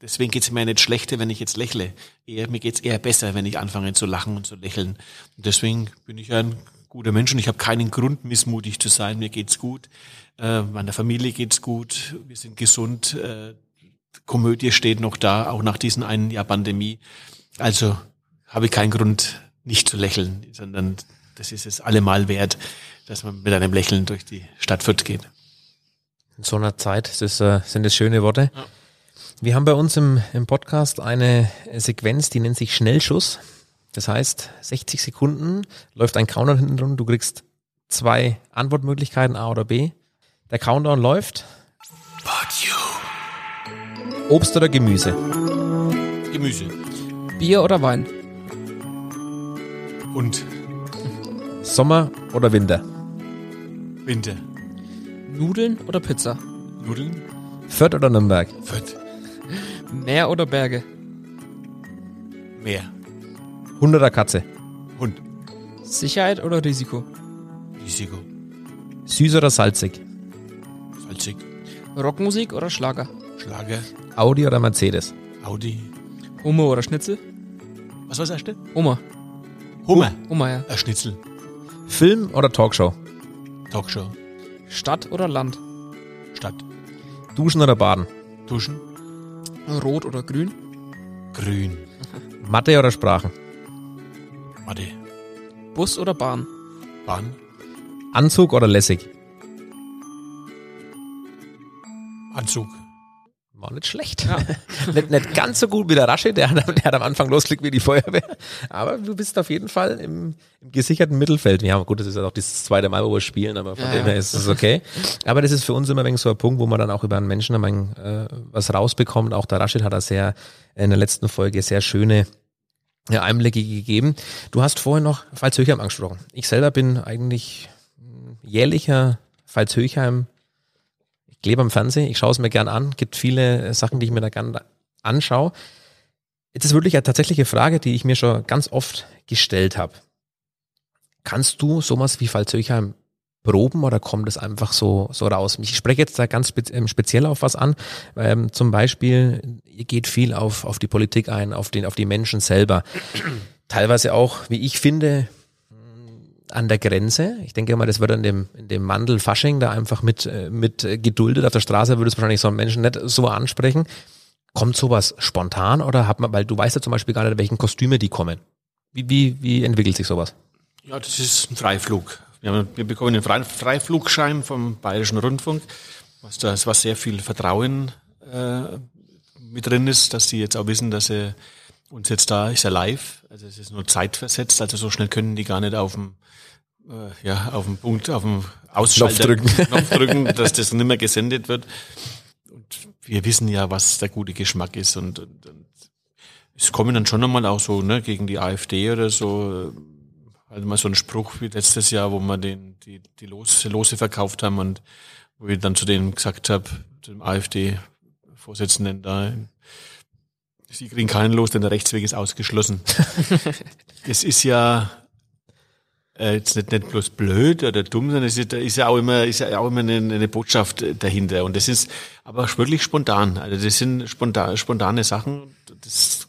deswegen geht es mir nicht schlechter, wenn ich jetzt lächle. Eher, mir geht's eher besser, wenn ich anfange zu lachen und zu lächeln. Und deswegen bin ich ein guter Mensch und ich habe keinen Grund, missmutig zu sein. Mir geht's gut, äh, meiner Familie geht's gut, wir sind gesund. Äh, Komödie steht noch da, auch nach diesen einen Jahr Pandemie. Also habe ich keinen Grund, nicht zu lächeln, sondern das ist es allemal wert, dass man mit einem Lächeln durch die Stadt Fürth geht. In so einer Zeit das äh, sind es schöne Worte. Ja. Wir haben bei uns im, im Podcast eine Sequenz, die nennt sich Schnellschuss. Das heißt, 60 Sekunden läuft ein Countdown hinten drin, du kriegst zwei Antwortmöglichkeiten, A oder B. Der Countdown läuft. Obst oder Gemüse? Gemüse. Bier oder Wein? Und Sommer oder Winter? Winter. Nudeln oder Pizza? Nudeln. Fürth oder Nürnberg? Fürth. Meer oder Berge? Meer. Hund oder Katze? Hund. Sicherheit oder Risiko? Risiko. Süß oder salzig? Salzig. Rockmusik oder Schlager? Schlager. Audi oder Mercedes? Audi. Hummer oder Schnitzel? Was war das erste? Hummer. Hummer. Hummer, ja. Ein Schnitzel. Film oder Talkshow? Talkshow. Stadt oder Land? Stadt. Duschen oder Baden? Duschen. Rot oder grün? Grün. Mathe oder Sprachen? Mathe. Bus oder Bahn? Bahn. Anzug oder lässig? Anzug. War nicht schlecht. Ja. nicht, nicht ganz so gut wie der Rasche, der, der hat am Anfang losgelegt wie die Feuerwehr. Aber du bist auf jeden Fall im, im gesicherten Mittelfeld. Ja, gut, das ist ja auch das zweite Mal, wo wir spielen, aber von ja, dem her ist es okay. Aber das ist für uns immer ein wenig so ein Punkt, wo man dann auch über einen Menschen ein wenig, äh, was rausbekommt. Auch der Rashid hat da sehr in der letzten Folge sehr schöne Einblicke gegeben. Du hast vorhin noch Pfalz-Höchheim angesprochen. Ich selber bin eigentlich jährlicher Pfalz-Höchheim ich lebe am Fernsehen, ich schaue es mir gern an, gibt viele Sachen, die ich mir da gern anschaue. Jetzt ist wirklich eine tatsächliche Frage, die ich mir schon ganz oft gestellt habe. Kannst du sowas wie Pfalzöchheim proben oder kommt es einfach so, so raus? Ich spreche jetzt da ganz ähm, speziell auf was an. Ähm, zum Beispiel, ihr geht viel auf, auf die Politik ein, auf, den, auf die Menschen selber. Teilweise auch, wie ich finde, an der Grenze. Ich denke mal, das wird in dem, in dem Mandel Fasching da einfach mit, äh, mit geduldet. Auf der Straße würde es wahrscheinlich so einen Menschen nicht so ansprechen. Kommt sowas spontan oder hat man, weil du weißt ja zum Beispiel gar nicht, welchen Kostüme die kommen. Wie, wie, wie entwickelt sich sowas? Ja, das ist ein Freiflug. Wir, haben, wir bekommen einen Freiflugschein vom Bayerischen Rundfunk, was da was sehr viel Vertrauen äh, mit drin ist, dass sie jetzt auch wissen, dass sie uns jetzt da ist ja live, also es ist nur zeitversetzt, also so schnell können die gar nicht auf dem äh, ja, auf dem Punkt, auf dem Ausschalter Knopf drücken, Knopf drücken dass das nicht mehr gesendet wird. Und wir wissen ja, was der gute Geschmack ist. Und, und, und es kommen dann schon einmal auch so ne, gegen die AfD oder so, also mal so ein Spruch wie letztes Jahr, wo wir den, die, die Lose, Lose verkauft haben und wo ich dann zu denen gesagt habe, dem AfD-Vorsitzenden da, Sie kriegen keinen los, denn der Rechtsweg ist ausgeschlossen. das ist ja äh, jetzt nicht, nicht bloß blöd oder dumm, sondern es ist, ist ja auch immer, ist ja auch immer eine, eine Botschaft dahinter. Und das ist aber wirklich spontan. Also das sind spontan, spontane Sachen. Das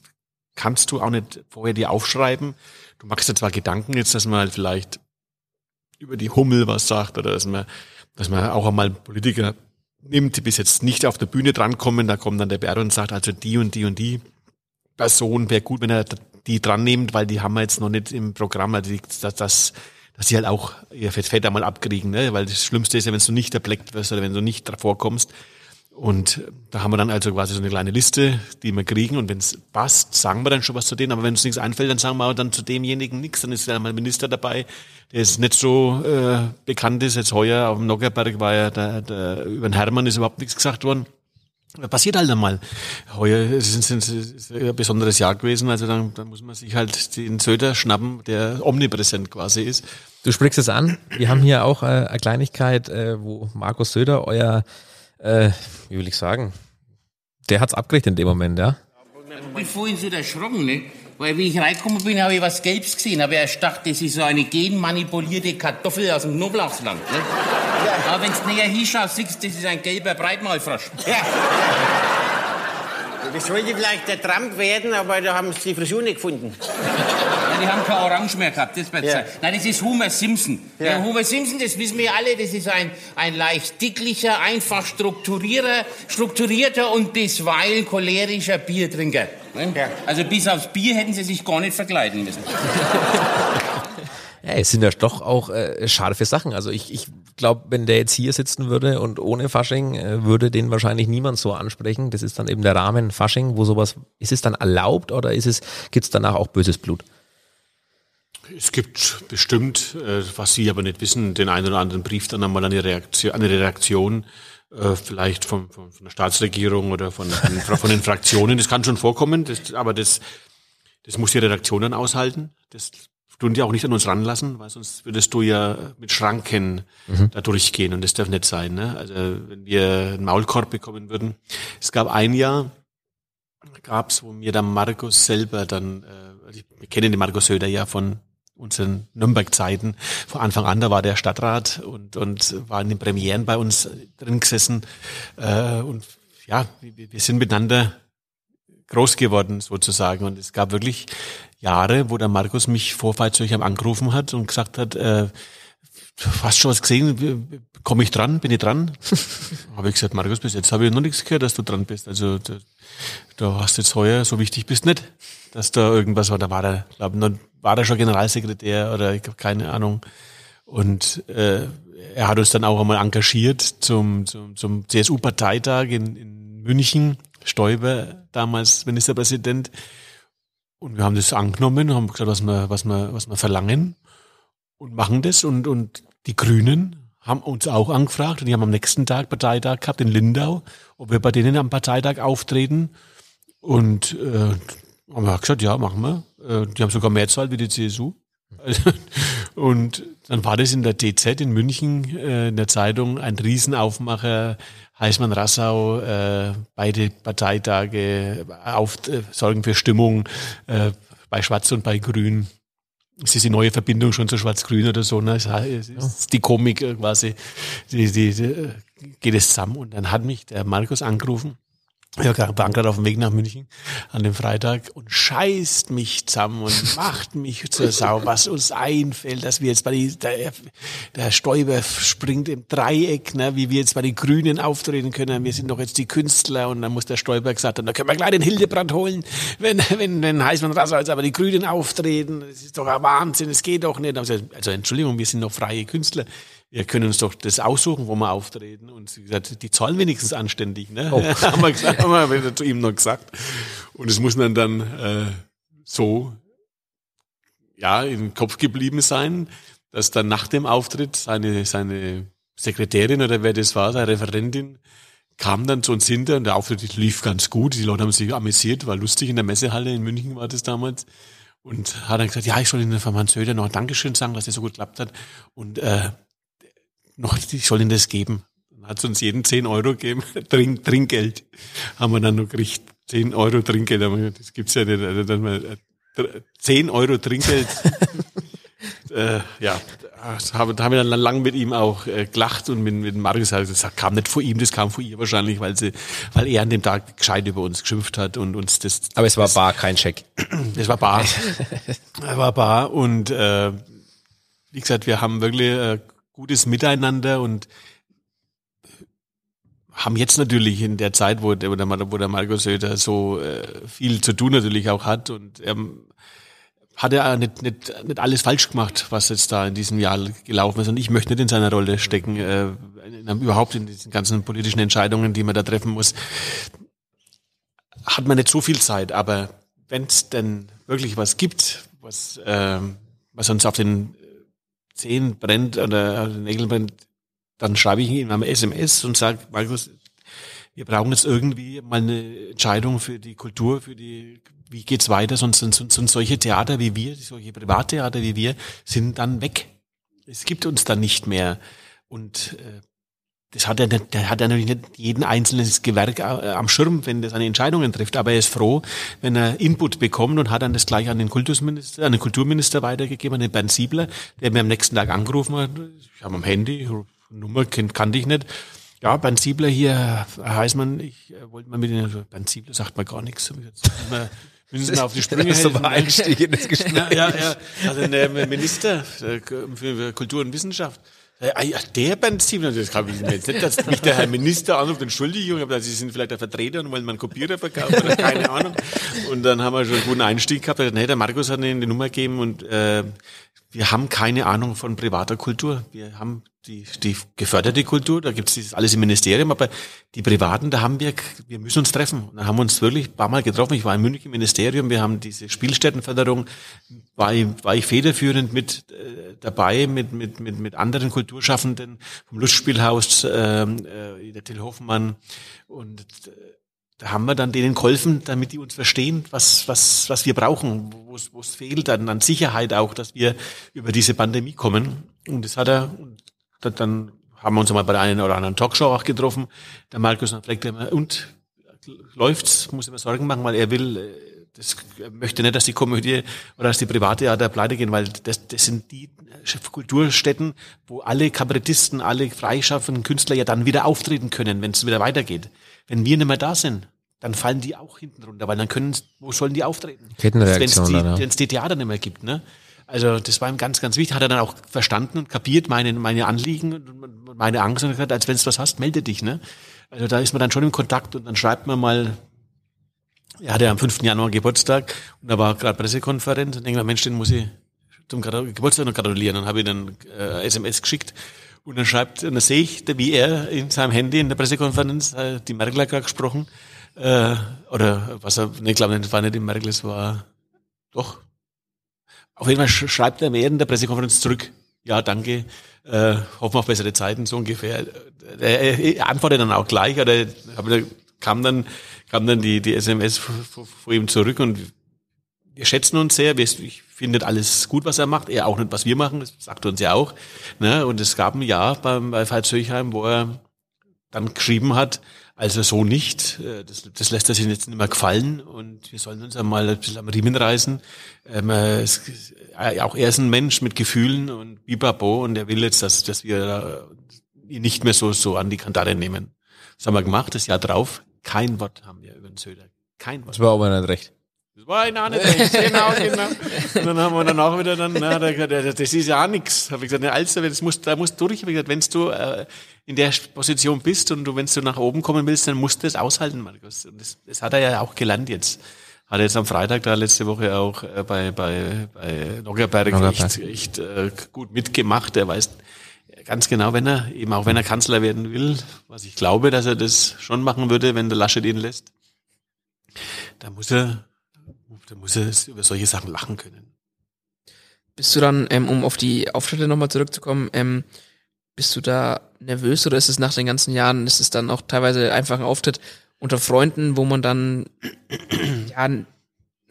kannst du auch nicht vorher dir aufschreiben. Du machst dir zwar Gedanken jetzt, dass man halt vielleicht über die Hummel was sagt oder dass man, dass man auch einmal Politiker nimmt, die bis jetzt nicht auf der Bühne drankommen. Da kommt dann der Bär und sagt, also die und die und die Person wäre gut, wenn er die dran nimmt, weil die haben wir jetzt noch nicht im Programm, also dass, dass, dass sie halt auch ihr Fett einmal abkriegen, ne? weil das Schlimmste ist ja, wenn du nicht erbleckt wirst oder wenn du nicht davor kommst. Und da haben wir dann also quasi so eine kleine Liste, die wir kriegen. Und wenn es passt, sagen wir dann schon was zu denen. Aber wenn uns nichts einfällt, dann sagen wir dann zu demjenigen nichts. Dann ist ja mal ein Minister dabei, der jetzt nicht so äh, bekannt ist. Jetzt heuer auf dem Nockerberg war ja der, der, über den Hermann ist überhaupt nichts gesagt worden. Passiert halt einmal. Heuer ist es ist ein besonderes Jahr gewesen, also dann, dann muss man sich halt den Söder schnappen, der omnipräsent quasi ist. Du sprichst es an. Wir haben hier auch äh, eine Kleinigkeit, äh, wo Markus Söder, euer, äh, wie will ich sagen, der hat's abgekriegt in dem Moment, ja? Ich bin vorhin so erschrocken, ne? Weil wie ich reingekommen bin, habe ich was Gelbes gesehen. Habe erst gedacht, das ist so eine genmanipulierte Kartoffel aus dem Knoblauchsland. Ne? Aber wenn du näher hinschaust, siehst du, das ist ein gelber Breitmaulfrosch. Ja. Das sollte vielleicht der Trump werden, aber da haben sie die Frisur nicht gefunden. Ja, die haben kein Orange mehr gehabt, das wird's Ja. sein. Nein, das ist Homer Simpson. Ja. Der Homer Simpson, das wissen wir alle, das ist ein, ein leicht dicklicher, einfach strukturierter, strukturierter und bisweilen cholerischer Biertrinker. Ja. Also bis aufs Bier hätten sie sich gar nicht verkleiden müssen. Ja, es sind ja doch auch äh, scharfe Sachen. Also ich, ich glaube, wenn der jetzt hier sitzen würde und ohne Fasching, äh, würde den wahrscheinlich niemand so ansprechen. Das ist dann eben der Rahmen Fasching, wo sowas, ist es dann erlaubt oder ist es, gibt's danach auch böses Blut? Es gibt bestimmt, äh, was Sie aber nicht wissen, den einen oder anderen Brief dann einmal an die Reaktion, an die Redaktion, äh, vielleicht von, von, von der Staatsregierung oder von, von, von den Fraktionen. Das kann schon vorkommen, das, aber das, das muss die Redaktion dann aushalten. Das tun die auch nicht an uns ranlassen, weil sonst würdest du ja mit Schranken da durchgehen und das darf nicht sein. Ne? Also wenn wir einen Maulkorb bekommen würden. Es gab ein Jahr, gab's, wo mir der Markus selber dann, äh, also ich- wir kennen den Markus Söder ja von unseren Nürnberg-Zeiten. Von Anfang an, da war der Stadtrat und, und war in den Premieren bei uns drin gesessen. Äh, und ja, wir, wir sind miteinander groß geworden sozusagen. Und es gab wirklich Jahre, wo der Markus mich vor Fallzeugen angerufen hat und gesagt hat, äh, du hast schon was gesehen, komme ich dran, bin ich dran? habe ich gesagt, Markus, bis jetzt habe ich noch nichts gehört, dass du dran bist. Also du, du hast jetzt heuer, so wichtig bist nicht, dass da irgendwas war. Da war er, glaube ich, war er schon Generalsekretär oder ich habe keine Ahnung. Und äh, er hat uns dann auch einmal engagiert zum, zum, zum CSU-Parteitag in, in München. Stoiber, damals Ministerpräsident. Und wir haben das angenommen, haben gesagt, was wir, was wir, was wir verlangen und machen das. Und, und die Grünen haben uns auch angefragt und die haben am nächsten Tag Parteitag gehabt in Lindau, ob wir bei denen am Parteitag auftreten. Und äh, haben wir gesagt, ja, machen wir. Äh, die haben sogar mehr Zahl wie die CSU. Und dann war das in der DZ in München, äh, in der Zeitung, ein Riesenaufmacher. Heißmann-Rassau, äh, beide Parteitage auf, äh, sorgen für Stimmung äh, bei Schwarz und bei Grün. Es ist die neue Verbindung schon zu Schwarz-Grün oder so. Ne? Es ist- es ist die Komik äh, quasi, die, die, die, äh, geht es zusammen. Und dann hat mich der Markus angerufen. Ja, war gerade auf dem Weg nach München an dem Freitag und scheißt mich zusammen und macht mich zur Sau, was uns einfällt, dass wir jetzt bei die, der, der Stoiber springt im Dreieck, ne, wie wir jetzt bei den Grünen auftreten können. Wir sind doch jetzt die Künstler und dann muss der Stoiber gesagt haben, da können wir gleich den Hildebrand holen, wenn, wenn, wenn Heißmann Rassau jetzt aber die Grünen auftreten. Das ist doch ein Wahnsinn, es geht doch nicht. Also, also Entschuldigung, wir sind noch freie Künstler. Wir können uns doch das aussuchen, wo wir auftreten. Und sie gesagt, die zahlen wenigstens anständig. Ne? haben, wir gesagt, haben wir zu ihm noch gesagt. Und es muss dann dann äh, so ja im Kopf geblieben sein, dass dann nach dem Auftritt seine seine Sekretärin oder wer das war, seine Referentin, kam dann zu uns hinter und der Auftritt lief ganz gut. Die Leute haben sich amüsiert, war lustig in der Messehalle in München war das damals. Und hat dann gesagt, ja, ich soll Ihnen von Herrn Söder noch ein Dankeschön sagen, dass das so gut geklappt hat. Und äh, noch, ich soll Ihnen das geben. Dann hat es uns jeden 10 Euro gegeben, Trink, Trinkgeld. Haben wir dann noch gekriegt. 10 Euro Trinkgeld. Aber das gibt's ja nicht. Also dann mal, äh, 10 Euro Trinkgeld. äh, ja, das haben, da haben wir dann lang mit ihm auch äh, gelacht und mit, mit Marius halt, das kam nicht von ihm, das kam von ihr wahrscheinlich, weil sie, weil er an dem Tag gescheit über uns geschimpft hat und uns das Aber es war bar, kein Scheck. das war bar. Das war bar und äh, wie gesagt, wir haben wirklich äh, gutes Miteinander und haben jetzt natürlich in der Zeit, wo der, wo der Markus Söder so äh, viel zu tun natürlich auch hat und er hat er nicht, nicht, nicht alles falsch gemacht, was jetzt da in diesem Jahr gelaufen ist. Und ich möchte nicht in seiner Rolle stecken, äh, in, überhaupt in diesen ganzen politischen Entscheidungen, die man da treffen muss. Hat man nicht so viel Zeit, aber wenn es denn wirklich was gibt, was, äh, was uns auf den Zehen brennt oder den Nägeln brennt, dann schreibe ich ihm eine SMS und sage, Markus, wir brauchen jetzt irgendwie mal eine Entscheidung für die Kultur, für die, wie geht's weiter, sonst sind, sind solche Theater wie wir, solche Privattheater wie wir, sind dann weg. Es gibt uns dann nicht mehr. Und äh, das hat er, nicht, der hat ja natürlich nicht jeden einzelnen Gewerk äh, am Schirm, wenn das seine Entscheidungen trifft. Aber er ist froh, wenn er Input bekommt und hat dann das gleich an den Kultusminister, an den Kulturminister weitergegeben, an den Bernd Siebler, der mir am nächsten Tag angerufen hat. Ich habe am Handy, Nummer kannte ich nicht. Ja, Bernd Siebler hier, Herr Heißmann, ich äh, wollte mal mit Ihnen, also Bernd Siebler sagt mir gar nichts. Müssen auf die Sprünge Das helfen. aber Einstieg in das Gespräch. Ja, ja, ja. Also der Minister für Kultur und Wissenschaft. Äh, ja, Der Bernd Siebler, das kann ich jetzt nicht, dass mich der Herr Minister anruft, Entschuldigung, aber Sie sind vielleicht der Vertreter und wollen mal einen Kopierer verkaufen oder keine Ahnung. Und dann haben wir schon einen guten Einstieg gehabt. Nee, der Markus hat Ihnen die Nummer gegeben und äh, wir haben keine Ahnung von privater Kultur. Wir haben die, die geförderte Kultur, da gibt's dieses alles im Ministerium, aber die privaten, da haben wir, wir müssen uns treffen. Und da haben wir uns wirklich ein paar Mal getroffen. Ich war in München im Ministerium, wir haben diese Spielstättenförderung, war ich, war ich federführend mit äh, dabei, mit, mit, mit, mit anderen Kulturschaffenden vom Lustspielhaus, ähm, äh, der Till Hoffmann und äh, da haben wir dann denen geholfen, damit die uns verstehen, was, was, was wir brauchen, wo es, fehlt, dann an Sicherheit auch, dass wir über diese Pandemie kommen. Und das hat er, und dann haben wir uns mal bei der einen oder anderen Talkshow auch getroffen. Der Markus dann fragte immer, und läuft's? Muss ich mir Sorgen machen, weil er will, äh, das er möchte nicht, dass die Komödie oder dass die Privattheater pleite gehen, weil das, das sind die Kulturstätten, wo alle Kabarettisten, alle freischaffenden Künstler ja dann wieder auftreten können, wenn es wieder weitergeht. Wenn wir nicht mehr da sind, dann fallen die auch hinten runter, weil dann können, wo sollen die auftreten? Kettenreaktion Wenn es die, die Theater nicht mehr gibt, ne? Also das war ihm ganz, ganz wichtig. Hat er dann auch verstanden und kapiert meine, meine Anliegen und meine Angst und gesagt, als wenn du was hast, melde dich. Ne? Also da ist man dann schon im Kontakt und dann schreibt man mal, er hatte am 5. Januar Geburtstag und da war gerade Pressekonferenz und denkt man, Mensch, den muss ich zum Geburtstag noch gratulieren. Dann habe ich dann äh, SMS geschickt und dann schreibt, und dann sehe ich, wie er in seinem Handy in der Pressekonferenz, äh, die Merkel hat gerade gesprochen, äh, oder was er, ich glaube, das war nicht die Merkel, es war, doch, auf jeden Fall sch- schreibt er mir in der Pressekonferenz zurück. Ja, danke. Äh, hoffen auf bessere Zeiten, so ungefähr. Er, antwortet dann auch gleich, oder kam dann, kam dann die, die SMS von ihm zurück und wir schätzen uns sehr. Ich finde alles gut, was er macht. Er auch nicht, was wir machen. Das sagt uns ja auch. Ne? Und es gab ein Jahr beim, bei Pfalz Höchheim, wo er dann geschrieben hat, also so nicht, äh, das, das lässt er sich jetzt nicht mehr gefallen und wir sollen uns einmal ein bisschen am Riemen reißen. Ähm, äh, es, äh, auch er ist ein Mensch mit Gefühlen und bibabo und er will jetzt, dass, dass wir ihn nicht mehr so, so an die Kandare nehmen. Das haben wir gemacht, das Jahr drauf. Kein Wort haben wir über den Söder. Kein Wort. Das war aber nicht recht. Das war ein auch nicht recht. Genau, genau. Und dann haben wir dann auch wieder dann, na, da, da, das ist ja auch nichts. Habe ich gesagt, ne, also, das muss, da musst du durch. Hab ich gesagt, wenn du äh, in der Position bist und du, wenn du nach oben kommen willst, dann musst du das aushalten, Markus. Und das, das hat er ja auch gelernt jetzt. Hat er jetzt am Freitag da letzte Woche auch äh, bei, bei, bei Noggerberg Noggerberg. echt, echt äh, gut mitgemacht. Er weiß ganz genau, wenn er, eben auch wenn er Kanzler werden will, was ich glaube, dass er das schon machen würde, wenn der Laschet ihn lässt, da muss er, da muss er über solche Sachen lachen können. Bist du dann, ähm, um auf die Auftritte nochmal zurückzukommen, ähm, bist du da nervös oder ist es nach den ganzen Jahren, ist es dann auch teilweise einfach ein Auftritt unter Freunden, wo man dann ja,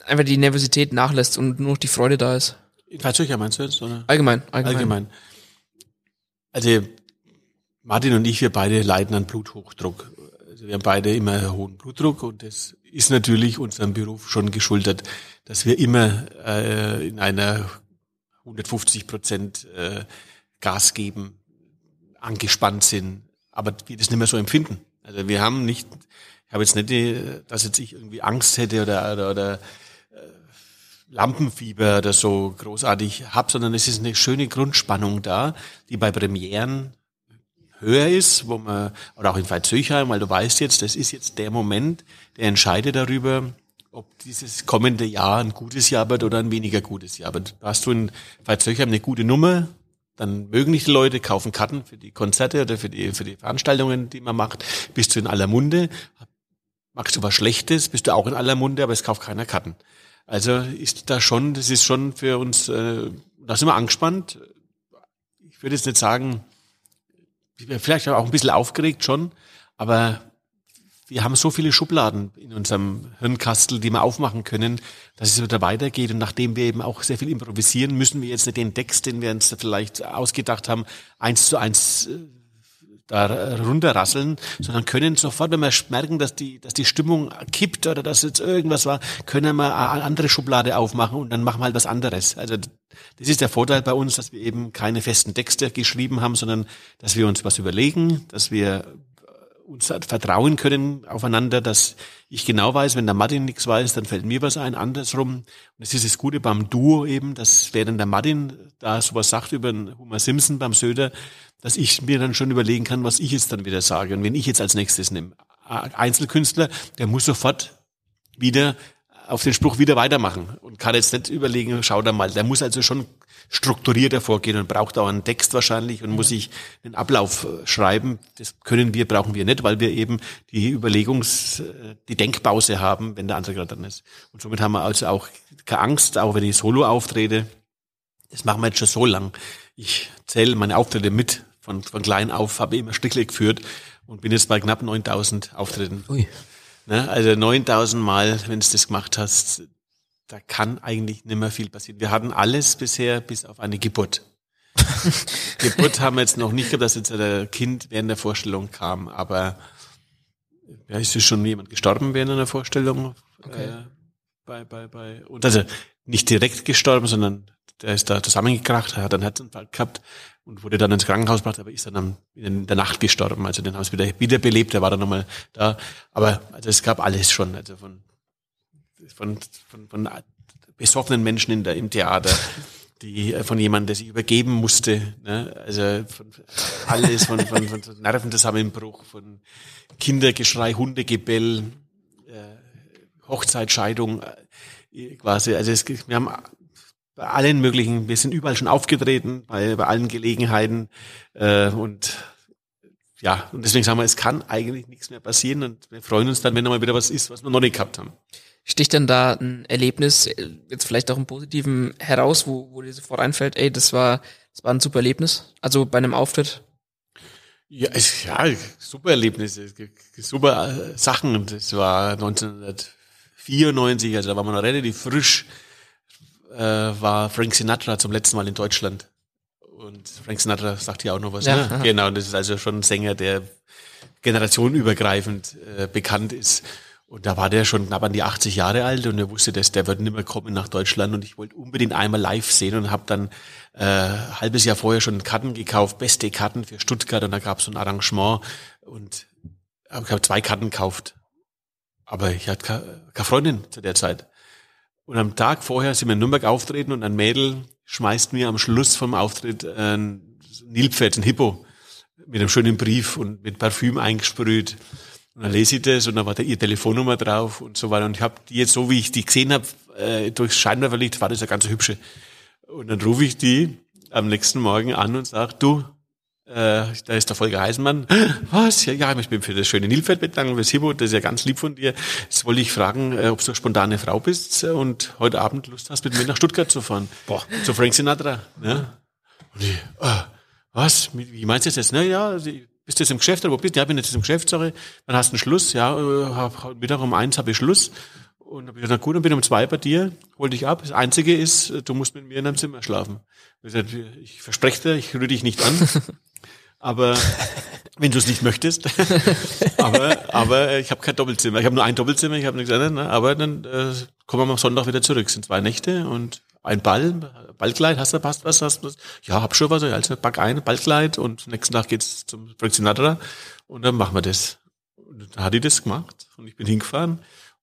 einfach die Nervosität nachlässt und nur noch die Freude da ist? In Veitshöcher meinst du jetzt, oder? Allgemein, allgemein. Allgemein. Also, Martin und ich, wir beide leiden an Bluthochdruck. Also wir haben beide immer hohen Blutdruck und das ist natürlich unserem Beruf schon geschuldet, dass wir immer äh, in einer 150 Prozent äh, Gas geben, angespannt sind, aber wir das nicht mehr so empfinden. Also wir haben nicht, ich habe jetzt nicht, dass jetzt ich irgendwie Angst hätte oder, oder, oder Lampenfieber oder so großartig hab, sondern es ist eine schöne Grundspannung da, die bei Premieren höher ist, wo man, oder auch in Veitshöchheim, weil du weißt jetzt, das ist jetzt der Moment, der entscheidet darüber, ob dieses kommende Jahr ein gutes Jahr wird oder ein weniger gutes Jahr wird. Hast du in Veitshöchheim eine gute Nummer, dann mögen dich die Leute, kaufen Karten für die Konzerte oder für die, für die Veranstaltungen, die man macht. Bist du in aller Munde? Magst du was Schlechtes? Bist du auch in aller Munde, aber es kauft keiner Karten. Also ist da schon, das ist schon für uns, äh, da sind wir angespannt. Ich würde jetzt nicht sagen, vielleicht auch ein bisschen aufgeregt schon, aber wir haben so viele Schubladen in unserem Hirnkastel, die wir aufmachen können, dass es wieder weitergeht. Und nachdem wir eben auch sehr viel improvisieren, müssen wir jetzt nicht den Text, den wir uns vielleicht ausgedacht haben, eins zu eins äh, da runterrasseln, sondern können sofort, wenn wir merken, dass die, dass die Stimmung kippt oder dass jetzt irgendwas war, können wir eine andere Schublade aufmachen und dann machen wir halt was anderes. Also das ist der Vorteil bei uns, dass wir eben keine festen Texte geschrieben haben, sondern dass wir uns was überlegen, dass wir uns vertrauen können aufeinander, dass ich genau weiß, wenn der Martin nichts weiß, dann fällt mir was ein, andersrum. Und das ist das Gute beim Duo eben, dass während der Martin da sowas sagt über den Homer Simpson beim Söder, dass ich mir dann schon überlegen kann, was ich jetzt dann wieder sage. Und wenn ich jetzt als nächstes nehme, Einzelkünstler, der muss sofort wieder auf den Spruch wieder weitermachen und kann jetzt nicht überlegen, schau da mal. Der muss also schon strukturierter vorgehen und braucht auch einen Text wahrscheinlich und muss sich einen Ablauf äh, schreiben. Das können wir, brauchen wir nicht, weil wir eben die Überlegungs-, äh, die Denkpause haben, wenn der andere gerade dran ist. Und somit haben wir also auch keine Angst, auch wenn ich solo auftrete. Das machen wir jetzt schon so lang. Ich zähle meine Auftritte mit von, von klein auf, habe immer Stückle geführt und bin jetzt bei knapp 9000 Auftritten. Ui. Ne, also 9000 Mal, wenn du das gemacht hast, da kann eigentlich nicht mehr viel passieren. Wir hatten alles bisher bis auf eine Geburt. Geburt haben wir jetzt noch nicht gehabt, dass jetzt ein Kind während der Vorstellung kam, aber ja, ist es schon jemand gestorben während einer Vorstellung? Okay. Äh, bei, bei, bei, und also nicht direkt gestorben, sondern der ist da zusammengekracht, hat einen Herzinfarkt gehabt und wurde dann ins Krankenhaus gebracht, aber ist dann am, in der Nacht gestorben. Also den haben sie wieder wiederbelebt, der war dann nochmal da. Aber also es gab alles schon, also von von, von, von besoffenen Menschen in der, im Theater, die äh, von jemandem, der sich übergeben musste, ne? also von, alles von, von, von Nervenzusammenbruch, von Kindergeschrei, Hundegebell, äh, Hochzeitscheidung, äh, quasi. Also es, wir haben bei allen möglichen, wir sind überall schon aufgetreten, bei, bei allen Gelegenheiten äh, und ja, und deswegen sagen wir, es kann eigentlich nichts mehr passieren und wir freuen uns dann, wenn mal wieder was ist, was wir noch nicht gehabt haben. Sticht denn da ein Erlebnis, jetzt vielleicht auch im Positiven heraus, wo, wo dir sofort einfällt, ey, das war, das war ein super Erlebnis? Also bei einem Auftritt? Ja, es, ja super Erlebnisse, super äh, Sachen. Das war 1994, also da war man noch relativ frisch, äh, war Frank Sinatra zum letzten Mal in Deutschland. Und Frank Sinatra sagt ja auch noch was. Ja, ne? Genau, und das ist also schon ein Sänger, der generationenübergreifend äh, bekannt ist. Und da war der schon knapp an die 80 Jahre alt und er wusste, dass der wird nicht mehr kommen nach Deutschland und ich wollte unbedingt einmal live sehen und habe dann äh, halbes Jahr vorher schon Karten gekauft, beste Karten für Stuttgart und da gab es so ein Arrangement und ich habe zwei Karten gekauft. Aber ich hatte keine, keine Freundin zu der Zeit. Und am Tag vorher sind wir in Nürnberg auftreten und ein Mädel schmeißt mir am Schluss vom Auftritt ein Nilpferd, ein Hippo, mit einem schönen Brief und mit Parfüm eingesprüht. Und dann lese ich das und dann war da ihre Telefonnummer drauf und so weiter. Und ich habe die jetzt so, wie ich die gesehen habe, äh, durchs Scheinwerferlicht, war das ja ganz hübsche. Und dann rufe ich die am nächsten Morgen an und sage, du, äh, da ist der Volker Heisenmann. Was? Ja, ja, ich bin für das schöne Nilpferd bedanken, fürs Hibo, das ist ja ganz lieb von dir. Jetzt wollte ich fragen, äh, ob du eine spontane Frau bist und heute Abend Lust hast, mit mir nach Stuttgart zu fahren. Boah. Zu Frank Sinatra. Ne? Und ich, äh, was? Wie meinst du das jetzt? Na ja, bist du jetzt im Geschäft oder wo bist du? Ja, bin jetzt im Geschäft, sorry. Dann hast du einen Schluss. Ja, hab, Mittag um eins habe ich Schluss. Und dann habe ich gesagt, gut, dann bin ich um zwei bei dir, hol dich ab. Das Einzige ist, du musst mit mir in einem Zimmer schlafen. Ich, gesagt, ich verspreche dir, ich rühre dich nicht an. aber wenn du es nicht möchtest. aber, aber ich habe kein Doppelzimmer. Ich habe nur ein Doppelzimmer. Ich habe nichts anderes. Ne? Aber dann äh, kommen wir am Sonntag wieder zurück. Es sind zwei Nächte und ein Ball, Ballkleid, hast du passt was, hast du was? Ja, hab schon was, also pack ein, Ballkleid und nächsten Tag geht's zum Frank Sinatra und dann machen wir das. Und dann hat die das gemacht und ich bin hingefahren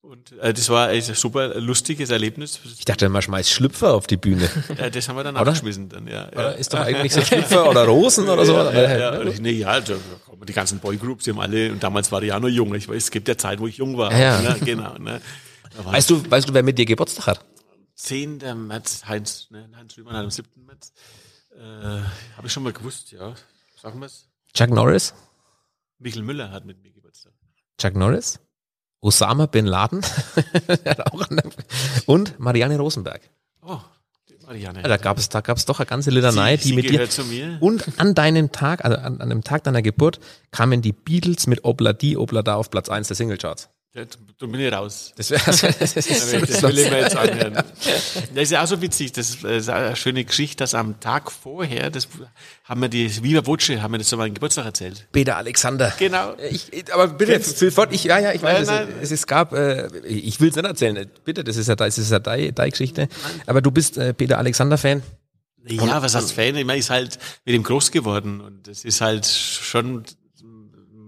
und äh, das war ein super lustiges Erlebnis. Ich dachte, man schmeißt Schlüpfer auf die Bühne. Ja, das haben wir dann abgeschmissen dann, ja. ja. Ist doch eigentlich so Schlüpfer oder Rosen oder so. Ja, ja, ja, ja. Nee, ja also, die ganzen Boygroups, die haben alle, und damals war ich ja noch jung, ich weiß, es gibt ja Zeit, wo ich jung war. Ja. Ne, genau, ne. Weißt du, weißt du, wer mit dir Geburtstag hat? 10. März, Heinz, ne, Heinz Rühmann hat am 7. März. Äh, Habe ich schon mal gewusst, ja. Sagen wir es. Chuck Norris? Michael Müller hat mit mir Geburtstag. Chuck Norris? Osama Bin Laden? Und Marianne Rosenberg. Oh, Marianne. Ja, da gab es, da gab es doch eine ganze Litanei, die mit dir. gehört zu mir. Und an deinem Tag, also an, an dem Tag deiner Geburt, kamen die Beatles mit Obladi Oblada auf Platz 1 der Singlecharts. Da bin ich raus. Das wäre das Das das will ich mir jetzt anhören. Das ist ja auch so witzig. Das ist eine schöne Geschichte, dass am Tag vorher, das haben wir die Viva Voce, haben wir das zu meinem Geburtstag erzählt. Peter Alexander. Genau. Ich, ich- aber bitte, sofort, ich, ja, ja, ich weiß, Nein, es, es, es gab, äh, ich will es nicht erzählen, bitte, das ist ja, das ist ja deine, deine Geschichte. Aber du bist äh, Peter Alexander-Fan. Ja, was heißt Fan? Ich meine, ist halt mit ihm groß geworden und das ist halt schon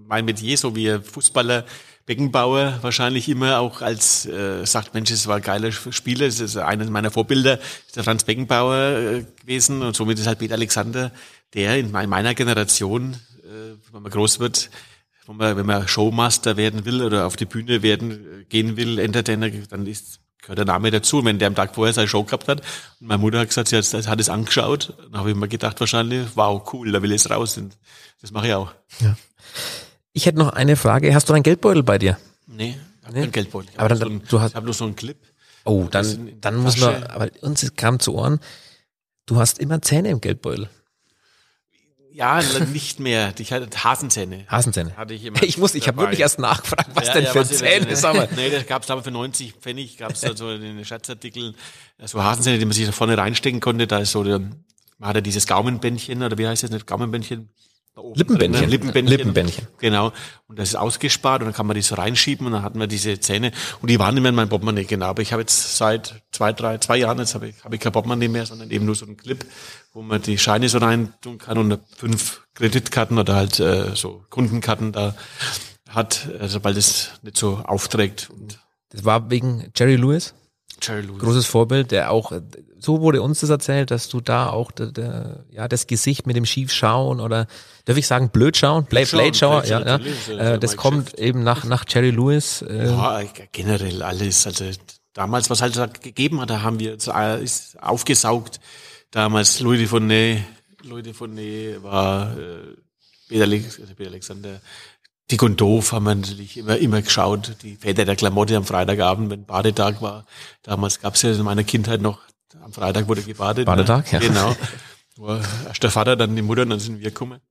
mein Metier, so wie Fußballer, Beckenbauer wahrscheinlich immer auch als äh, sagt, Mensch, es war ein geiler Spieler, es ist eines meiner Vorbilder, ist der Franz Beckenbauer äh, gewesen und somit ist halt Peter Alexander, der in mei- meiner Generation, äh, wenn man groß wird, wenn man, wenn man Showmaster werden will oder auf die Bühne werden äh, gehen will, Entertainer, dann ist gehört der Name dazu. Und wenn der am Tag vorher seine Show gehabt hat und meine Mutter hat gesagt, sie hat, hat es angeschaut, dann habe ich mir gedacht wahrscheinlich, wow, cool, da will ich jetzt raus. Und das mache ich auch. Ich hätte noch eine Frage. Hast du einen Geldbeutel bei dir? Nee, ich habe Nee. keinen Geldbeutel. Ich Aber habe dann- so einen- du hast- ich habe nur so einen Clip. Oh, dann, dann muss man, aber uns kam zu Ohren, du hast immer Zähne im Geldbeutel. Ja, nicht mehr. Ich hatte Hasenzähne. Hasenzähne. Hatte ich immer Ich muss, ich habe wirklich erst nachgefragt, was Ja, denn ja, für was Zähne, sag mal. Nee, das gab's damals für 90 Pfennig, gab's da so in den Schatzartikeln, äh, so Hasenzähne, die man sich da vorne reinstecken konnte. Da ist so, der, man hat ja dieses Gaumenbändchen, oder wie heißt das nicht, Gaumenbändchen? Da oben Lippenbändchen. drin? Lippenbändchen. Lippenbändchen. Genau. Und das ist ausgespart und dann kann man die so reinschieben und dann hatten wir diese Zähne und die waren immer in meinem Portemonnaie, genau. Aber ich habe jetzt seit zwei, drei, zwei Jahren, jetzt habe ich, habe ich kein Portemonnaie mehr, sondern eben nur so einen Clip, wo man die Scheine so rein tun kann und fünf Kreditkarten oder halt äh, so Kundenkarten da hat, äh, sobald es nicht so aufträgt. Und Das war wegen Jerry Lewis, Jerry Lewis. großes Vorbild, der auch, so wurde uns das erzählt, dass du da auch der, der, ja, das Gesicht mit dem Schiefschauen oder, darf ich sagen, Blödschauen, Blade, Blödschauen, Blade-Schauer, ja, ja. das Äh, das kommt Geschäft. eben nach, nach Jerry Lewis. Äh, Ja, generell alles. Also damals, was halt da gegeben hat, da haben wir aufgesaugt. Damals Louis de Funès, Louis de Funès war äh, Peter Alexander. Dick und Doof haben wir natürlich immer, immer geschaut. Die Väter der Klamotte am Freitagabend, wenn Badetag war. Damals gab's ja in meiner Kindheit noch, am Freitag wurde gebadet. Badetag, ne? ja. Genau. War erst der Vater, dann die Mutter, und dann sind wir gekommen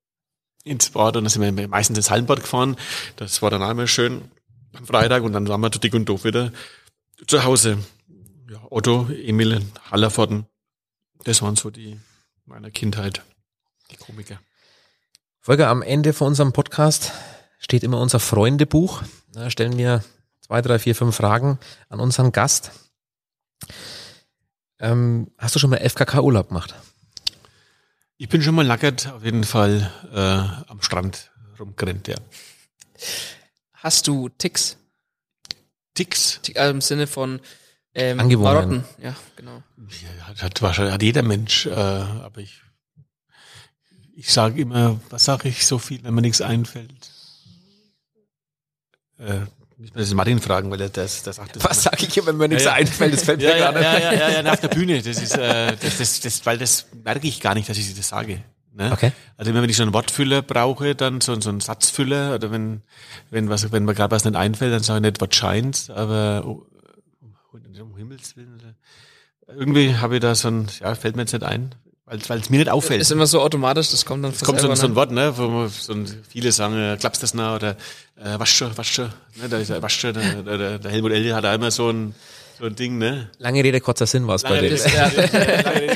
ins Bad und dann sind wir meistens ins Hallenbad gefahren. Das war dann einmal schön am Freitag und dann waren wir zu dick und doof wieder zu Hause. Ja, Otto, Emil, Hallervorden, das waren so die meiner Kindheit, die Komiker. Volker, am Ende von unserem Podcast steht immer unser Freundebuch. Da stellen wir zwei, drei, vier, fünf Fragen an unseren Gast. Ähm, hast du schon mal FKK-Urlaub gemacht? Ich bin schon mal lackert, auf jeden Fall äh, am Strand rumgerannt, ja. Hast du Ticks? Ticks, Tick, also im Sinne von ähm, Angewohnheiten. Marotten. Ja, genau. ja, hat, hat wahrscheinlich hat jeder Mensch, äh, aber ich ich sage immer, was sage ich so viel, wenn mir nichts einfällt? Äh, müssen wir das Martin fragen, weil er das, das sagt das Was sage ich, wenn mir nichts Ja, ja. einfällt? Das fällt mir ja, ja, gerade. ja, ja, ja, ja, nach der Bühne. Das ist, äh, das, das, das, weil das merke ich gar nicht, dass ich das sage. Ne? Okay. Also immer wenn ich so einen Wortfüller brauche, dann so, so einen Satzfüller oder wenn, wenn was, wenn mir gerade was nicht einfällt, dann sage ich nicht, was scheint, aber oh, um Himmels Willen. oder- Irgendwie habe ich da so ein, ja, fällt mir jetzt nicht ein, weil weil es mir nicht auffällt. Ist immer so automatisch, das kommt dann Es kommt so, ein- so ein ne? Wort, ne, wo man so ein, viele sagen, äh, klappst das nah oder äh, wasch schon, wasch schon. Ne, da ist der, wasch schon, der, der, der Helmut Elde hat da immer so ein, so ein Ding, ne? Lange Rede, kurzer Sinn war es bei Rede,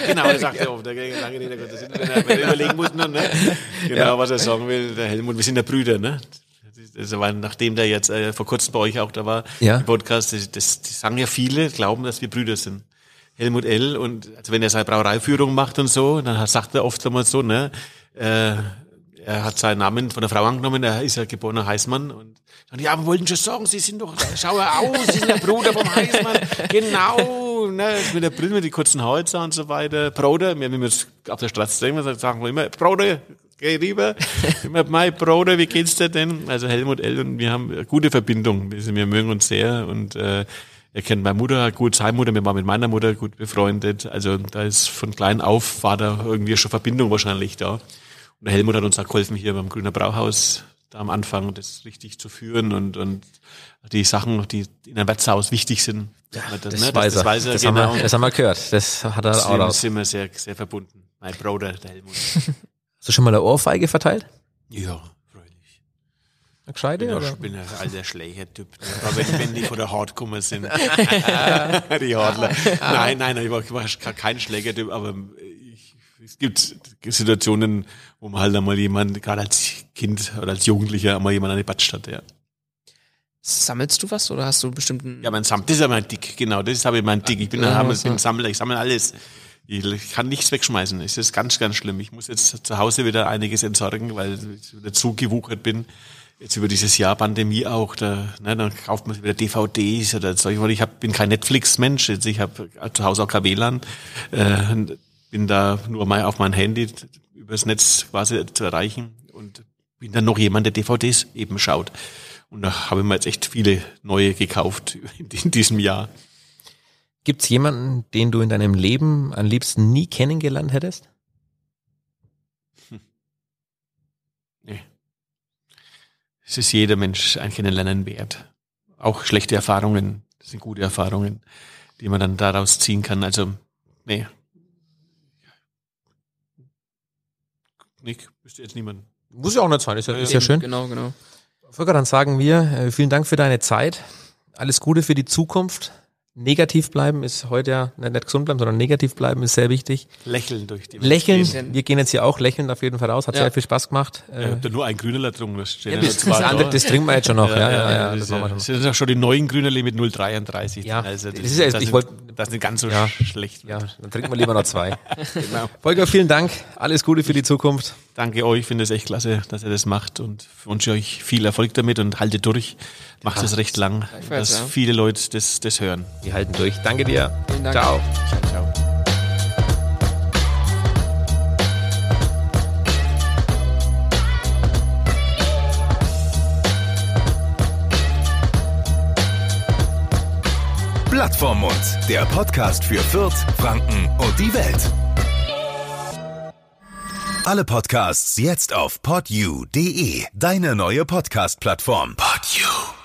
genau, das sagt er oft. der Lange Rede, kurzer Sinn, wenn er, wenn er überlegen muss, ne? Genau, was er sagen will, der Helmut, wir sind ja Brüder, ne? Das Das war, nachdem der jetzt äh, vor kurzem bei euch auch da war, Ja. im Podcast, das, das, das sagen ja viele, glauben, dass wir Brüder sind. Helmut L. und also wenn er seine Brauereiführung macht und so, dann sagt er oft einmal so, ne, äh, er hat seinen Namen von der Frau angenommen, er ist ja geborener Heißmann und dann, ja, wir wollten schon sagen, Sie sind doch, schau aus, Sie sind der Bruder vom Heißmann, genau, ne, mit der Brille, mit die kurzen Hals und so weiter, Bruder, wir, wir uns auf der Straße sehen, sagen wir immer, Bruder, geh rüber, immer, mein Bruder, wie geht's dir denn? Also Helmut L. und wir haben eine gute Verbindung, wir mögen uns sehr und, äh, er kennt meine Mutter gut, seine Mutter, wir waren mit meiner Mutter gut befreundet. Also da ist von klein auf war da irgendwie schon Verbindung wahrscheinlich da. Und der Helmut hat uns auch geholfen hier beim Grüner Brauhaus da am Anfang das richtig zu führen und, und die Sachen, die in einem Wirtshaus wichtig sind. Ja, das, ne, weiß das, genau. haben wir, das haben wir gehört. Das hat er auch Deswegen raus. sind wir sehr, sehr verbunden. Mein Bruder, der Helmut. Hast du schon mal eine Ohrfeige verteilt? ja, freilich. Eine Ich gescheite, bin, oder? ein, bin ein alter Schleicher-Typ. ne? Aber wenn, wenn die von der gekommen sind. die Hartler. Nein, nein, ich war, ich war kein Schlägertyp, aber ich, es gibt Situationen, wo man halt einmal jemand, gerade als Kind oder als Jugendlicher, einmal jemand an die Batsch hat, ja. Sammelst du was oder hast du bestimmten. Ja, mein Sam, das ist ja mein Dick, genau, das habe ich mein Dick. Ich bin, Ja, ein, ja. ich bin ein Sammler, ich sammle alles. Ich, ich kann nichts wegschmeißen. Es ist ganz, ganz schlimm. Ich muss jetzt zu Hause wieder einiges entsorgen, weil ich wieder zugewuchert bin. Jetzt über dieses Jahr Pandemie auch, da, ne, dann kauft man wieder DVDs oder solche, weil ich hab, bin kein Netflix-Mensch, ich habe zu Hause auch kein WLAN, äh, bin da nur mal auf mein Handy übers Netz quasi zu erreichen und bin dann noch jemand, der DVDs eben schaut. Und da habe ich mir jetzt echt viele neue gekauft in diesem Jahr. Gibt's jemanden, den du in deinem Leben am liebsten nie kennengelernt hättest? Nee. Es ist jeder Mensch ein Kennenlernen wert. Auch schlechte Erfahrungen, das sind gute Erfahrungen, die man dann daraus ziehen kann. Also, nee. Nick, wüsste jetzt niemand. Muss ja auch nicht sein, ist ja, ist ja schön. Genau, genau. Volker, dann sagen wir, äh, vielen Dank für deine Zeit. Alles Gute für die Zukunft. Negativ bleiben ist heute ja nicht, nicht gesund bleiben, sondern negativ bleiben ist sehr wichtig. Lächeln durch die Welt Lächeln, gehen. wir gehen jetzt hier auch lächeln auf jeden Fall raus, hat Ja. sehr viel Spaß gemacht. Ich habe da nur ein Grünerler getrunken. Das, steht ja, ja das, das, andere, da. das trinken wir jetzt schon noch, ja, ja, ja, das, das wir ja, schon. das sind ja schon die neuen Grünerli mit 0,33. Ja, also das ist ja- das ich nicht- wollt- das ist nicht ganz so Ja. sch- schlecht. Ja, dann trinken wir lieber noch zwei. Genau. Volker, vielen Dank. Alles Gute für die Zukunft. Danke euch, finde es echt klasse, dass ihr das macht und wünsche euch viel Erfolg damit und haltet durch. Macht es recht lang, dass ja. viele Leute das, das hören. Wir halten durch. Danke dir. Dank. Ciao. Ciao. Blatt vorm Mund, der Podcast für Fürth, Franken und die Welt. Alle Podcasts jetzt auf podyou.de, deine neue Podcast-Plattform. Podyou.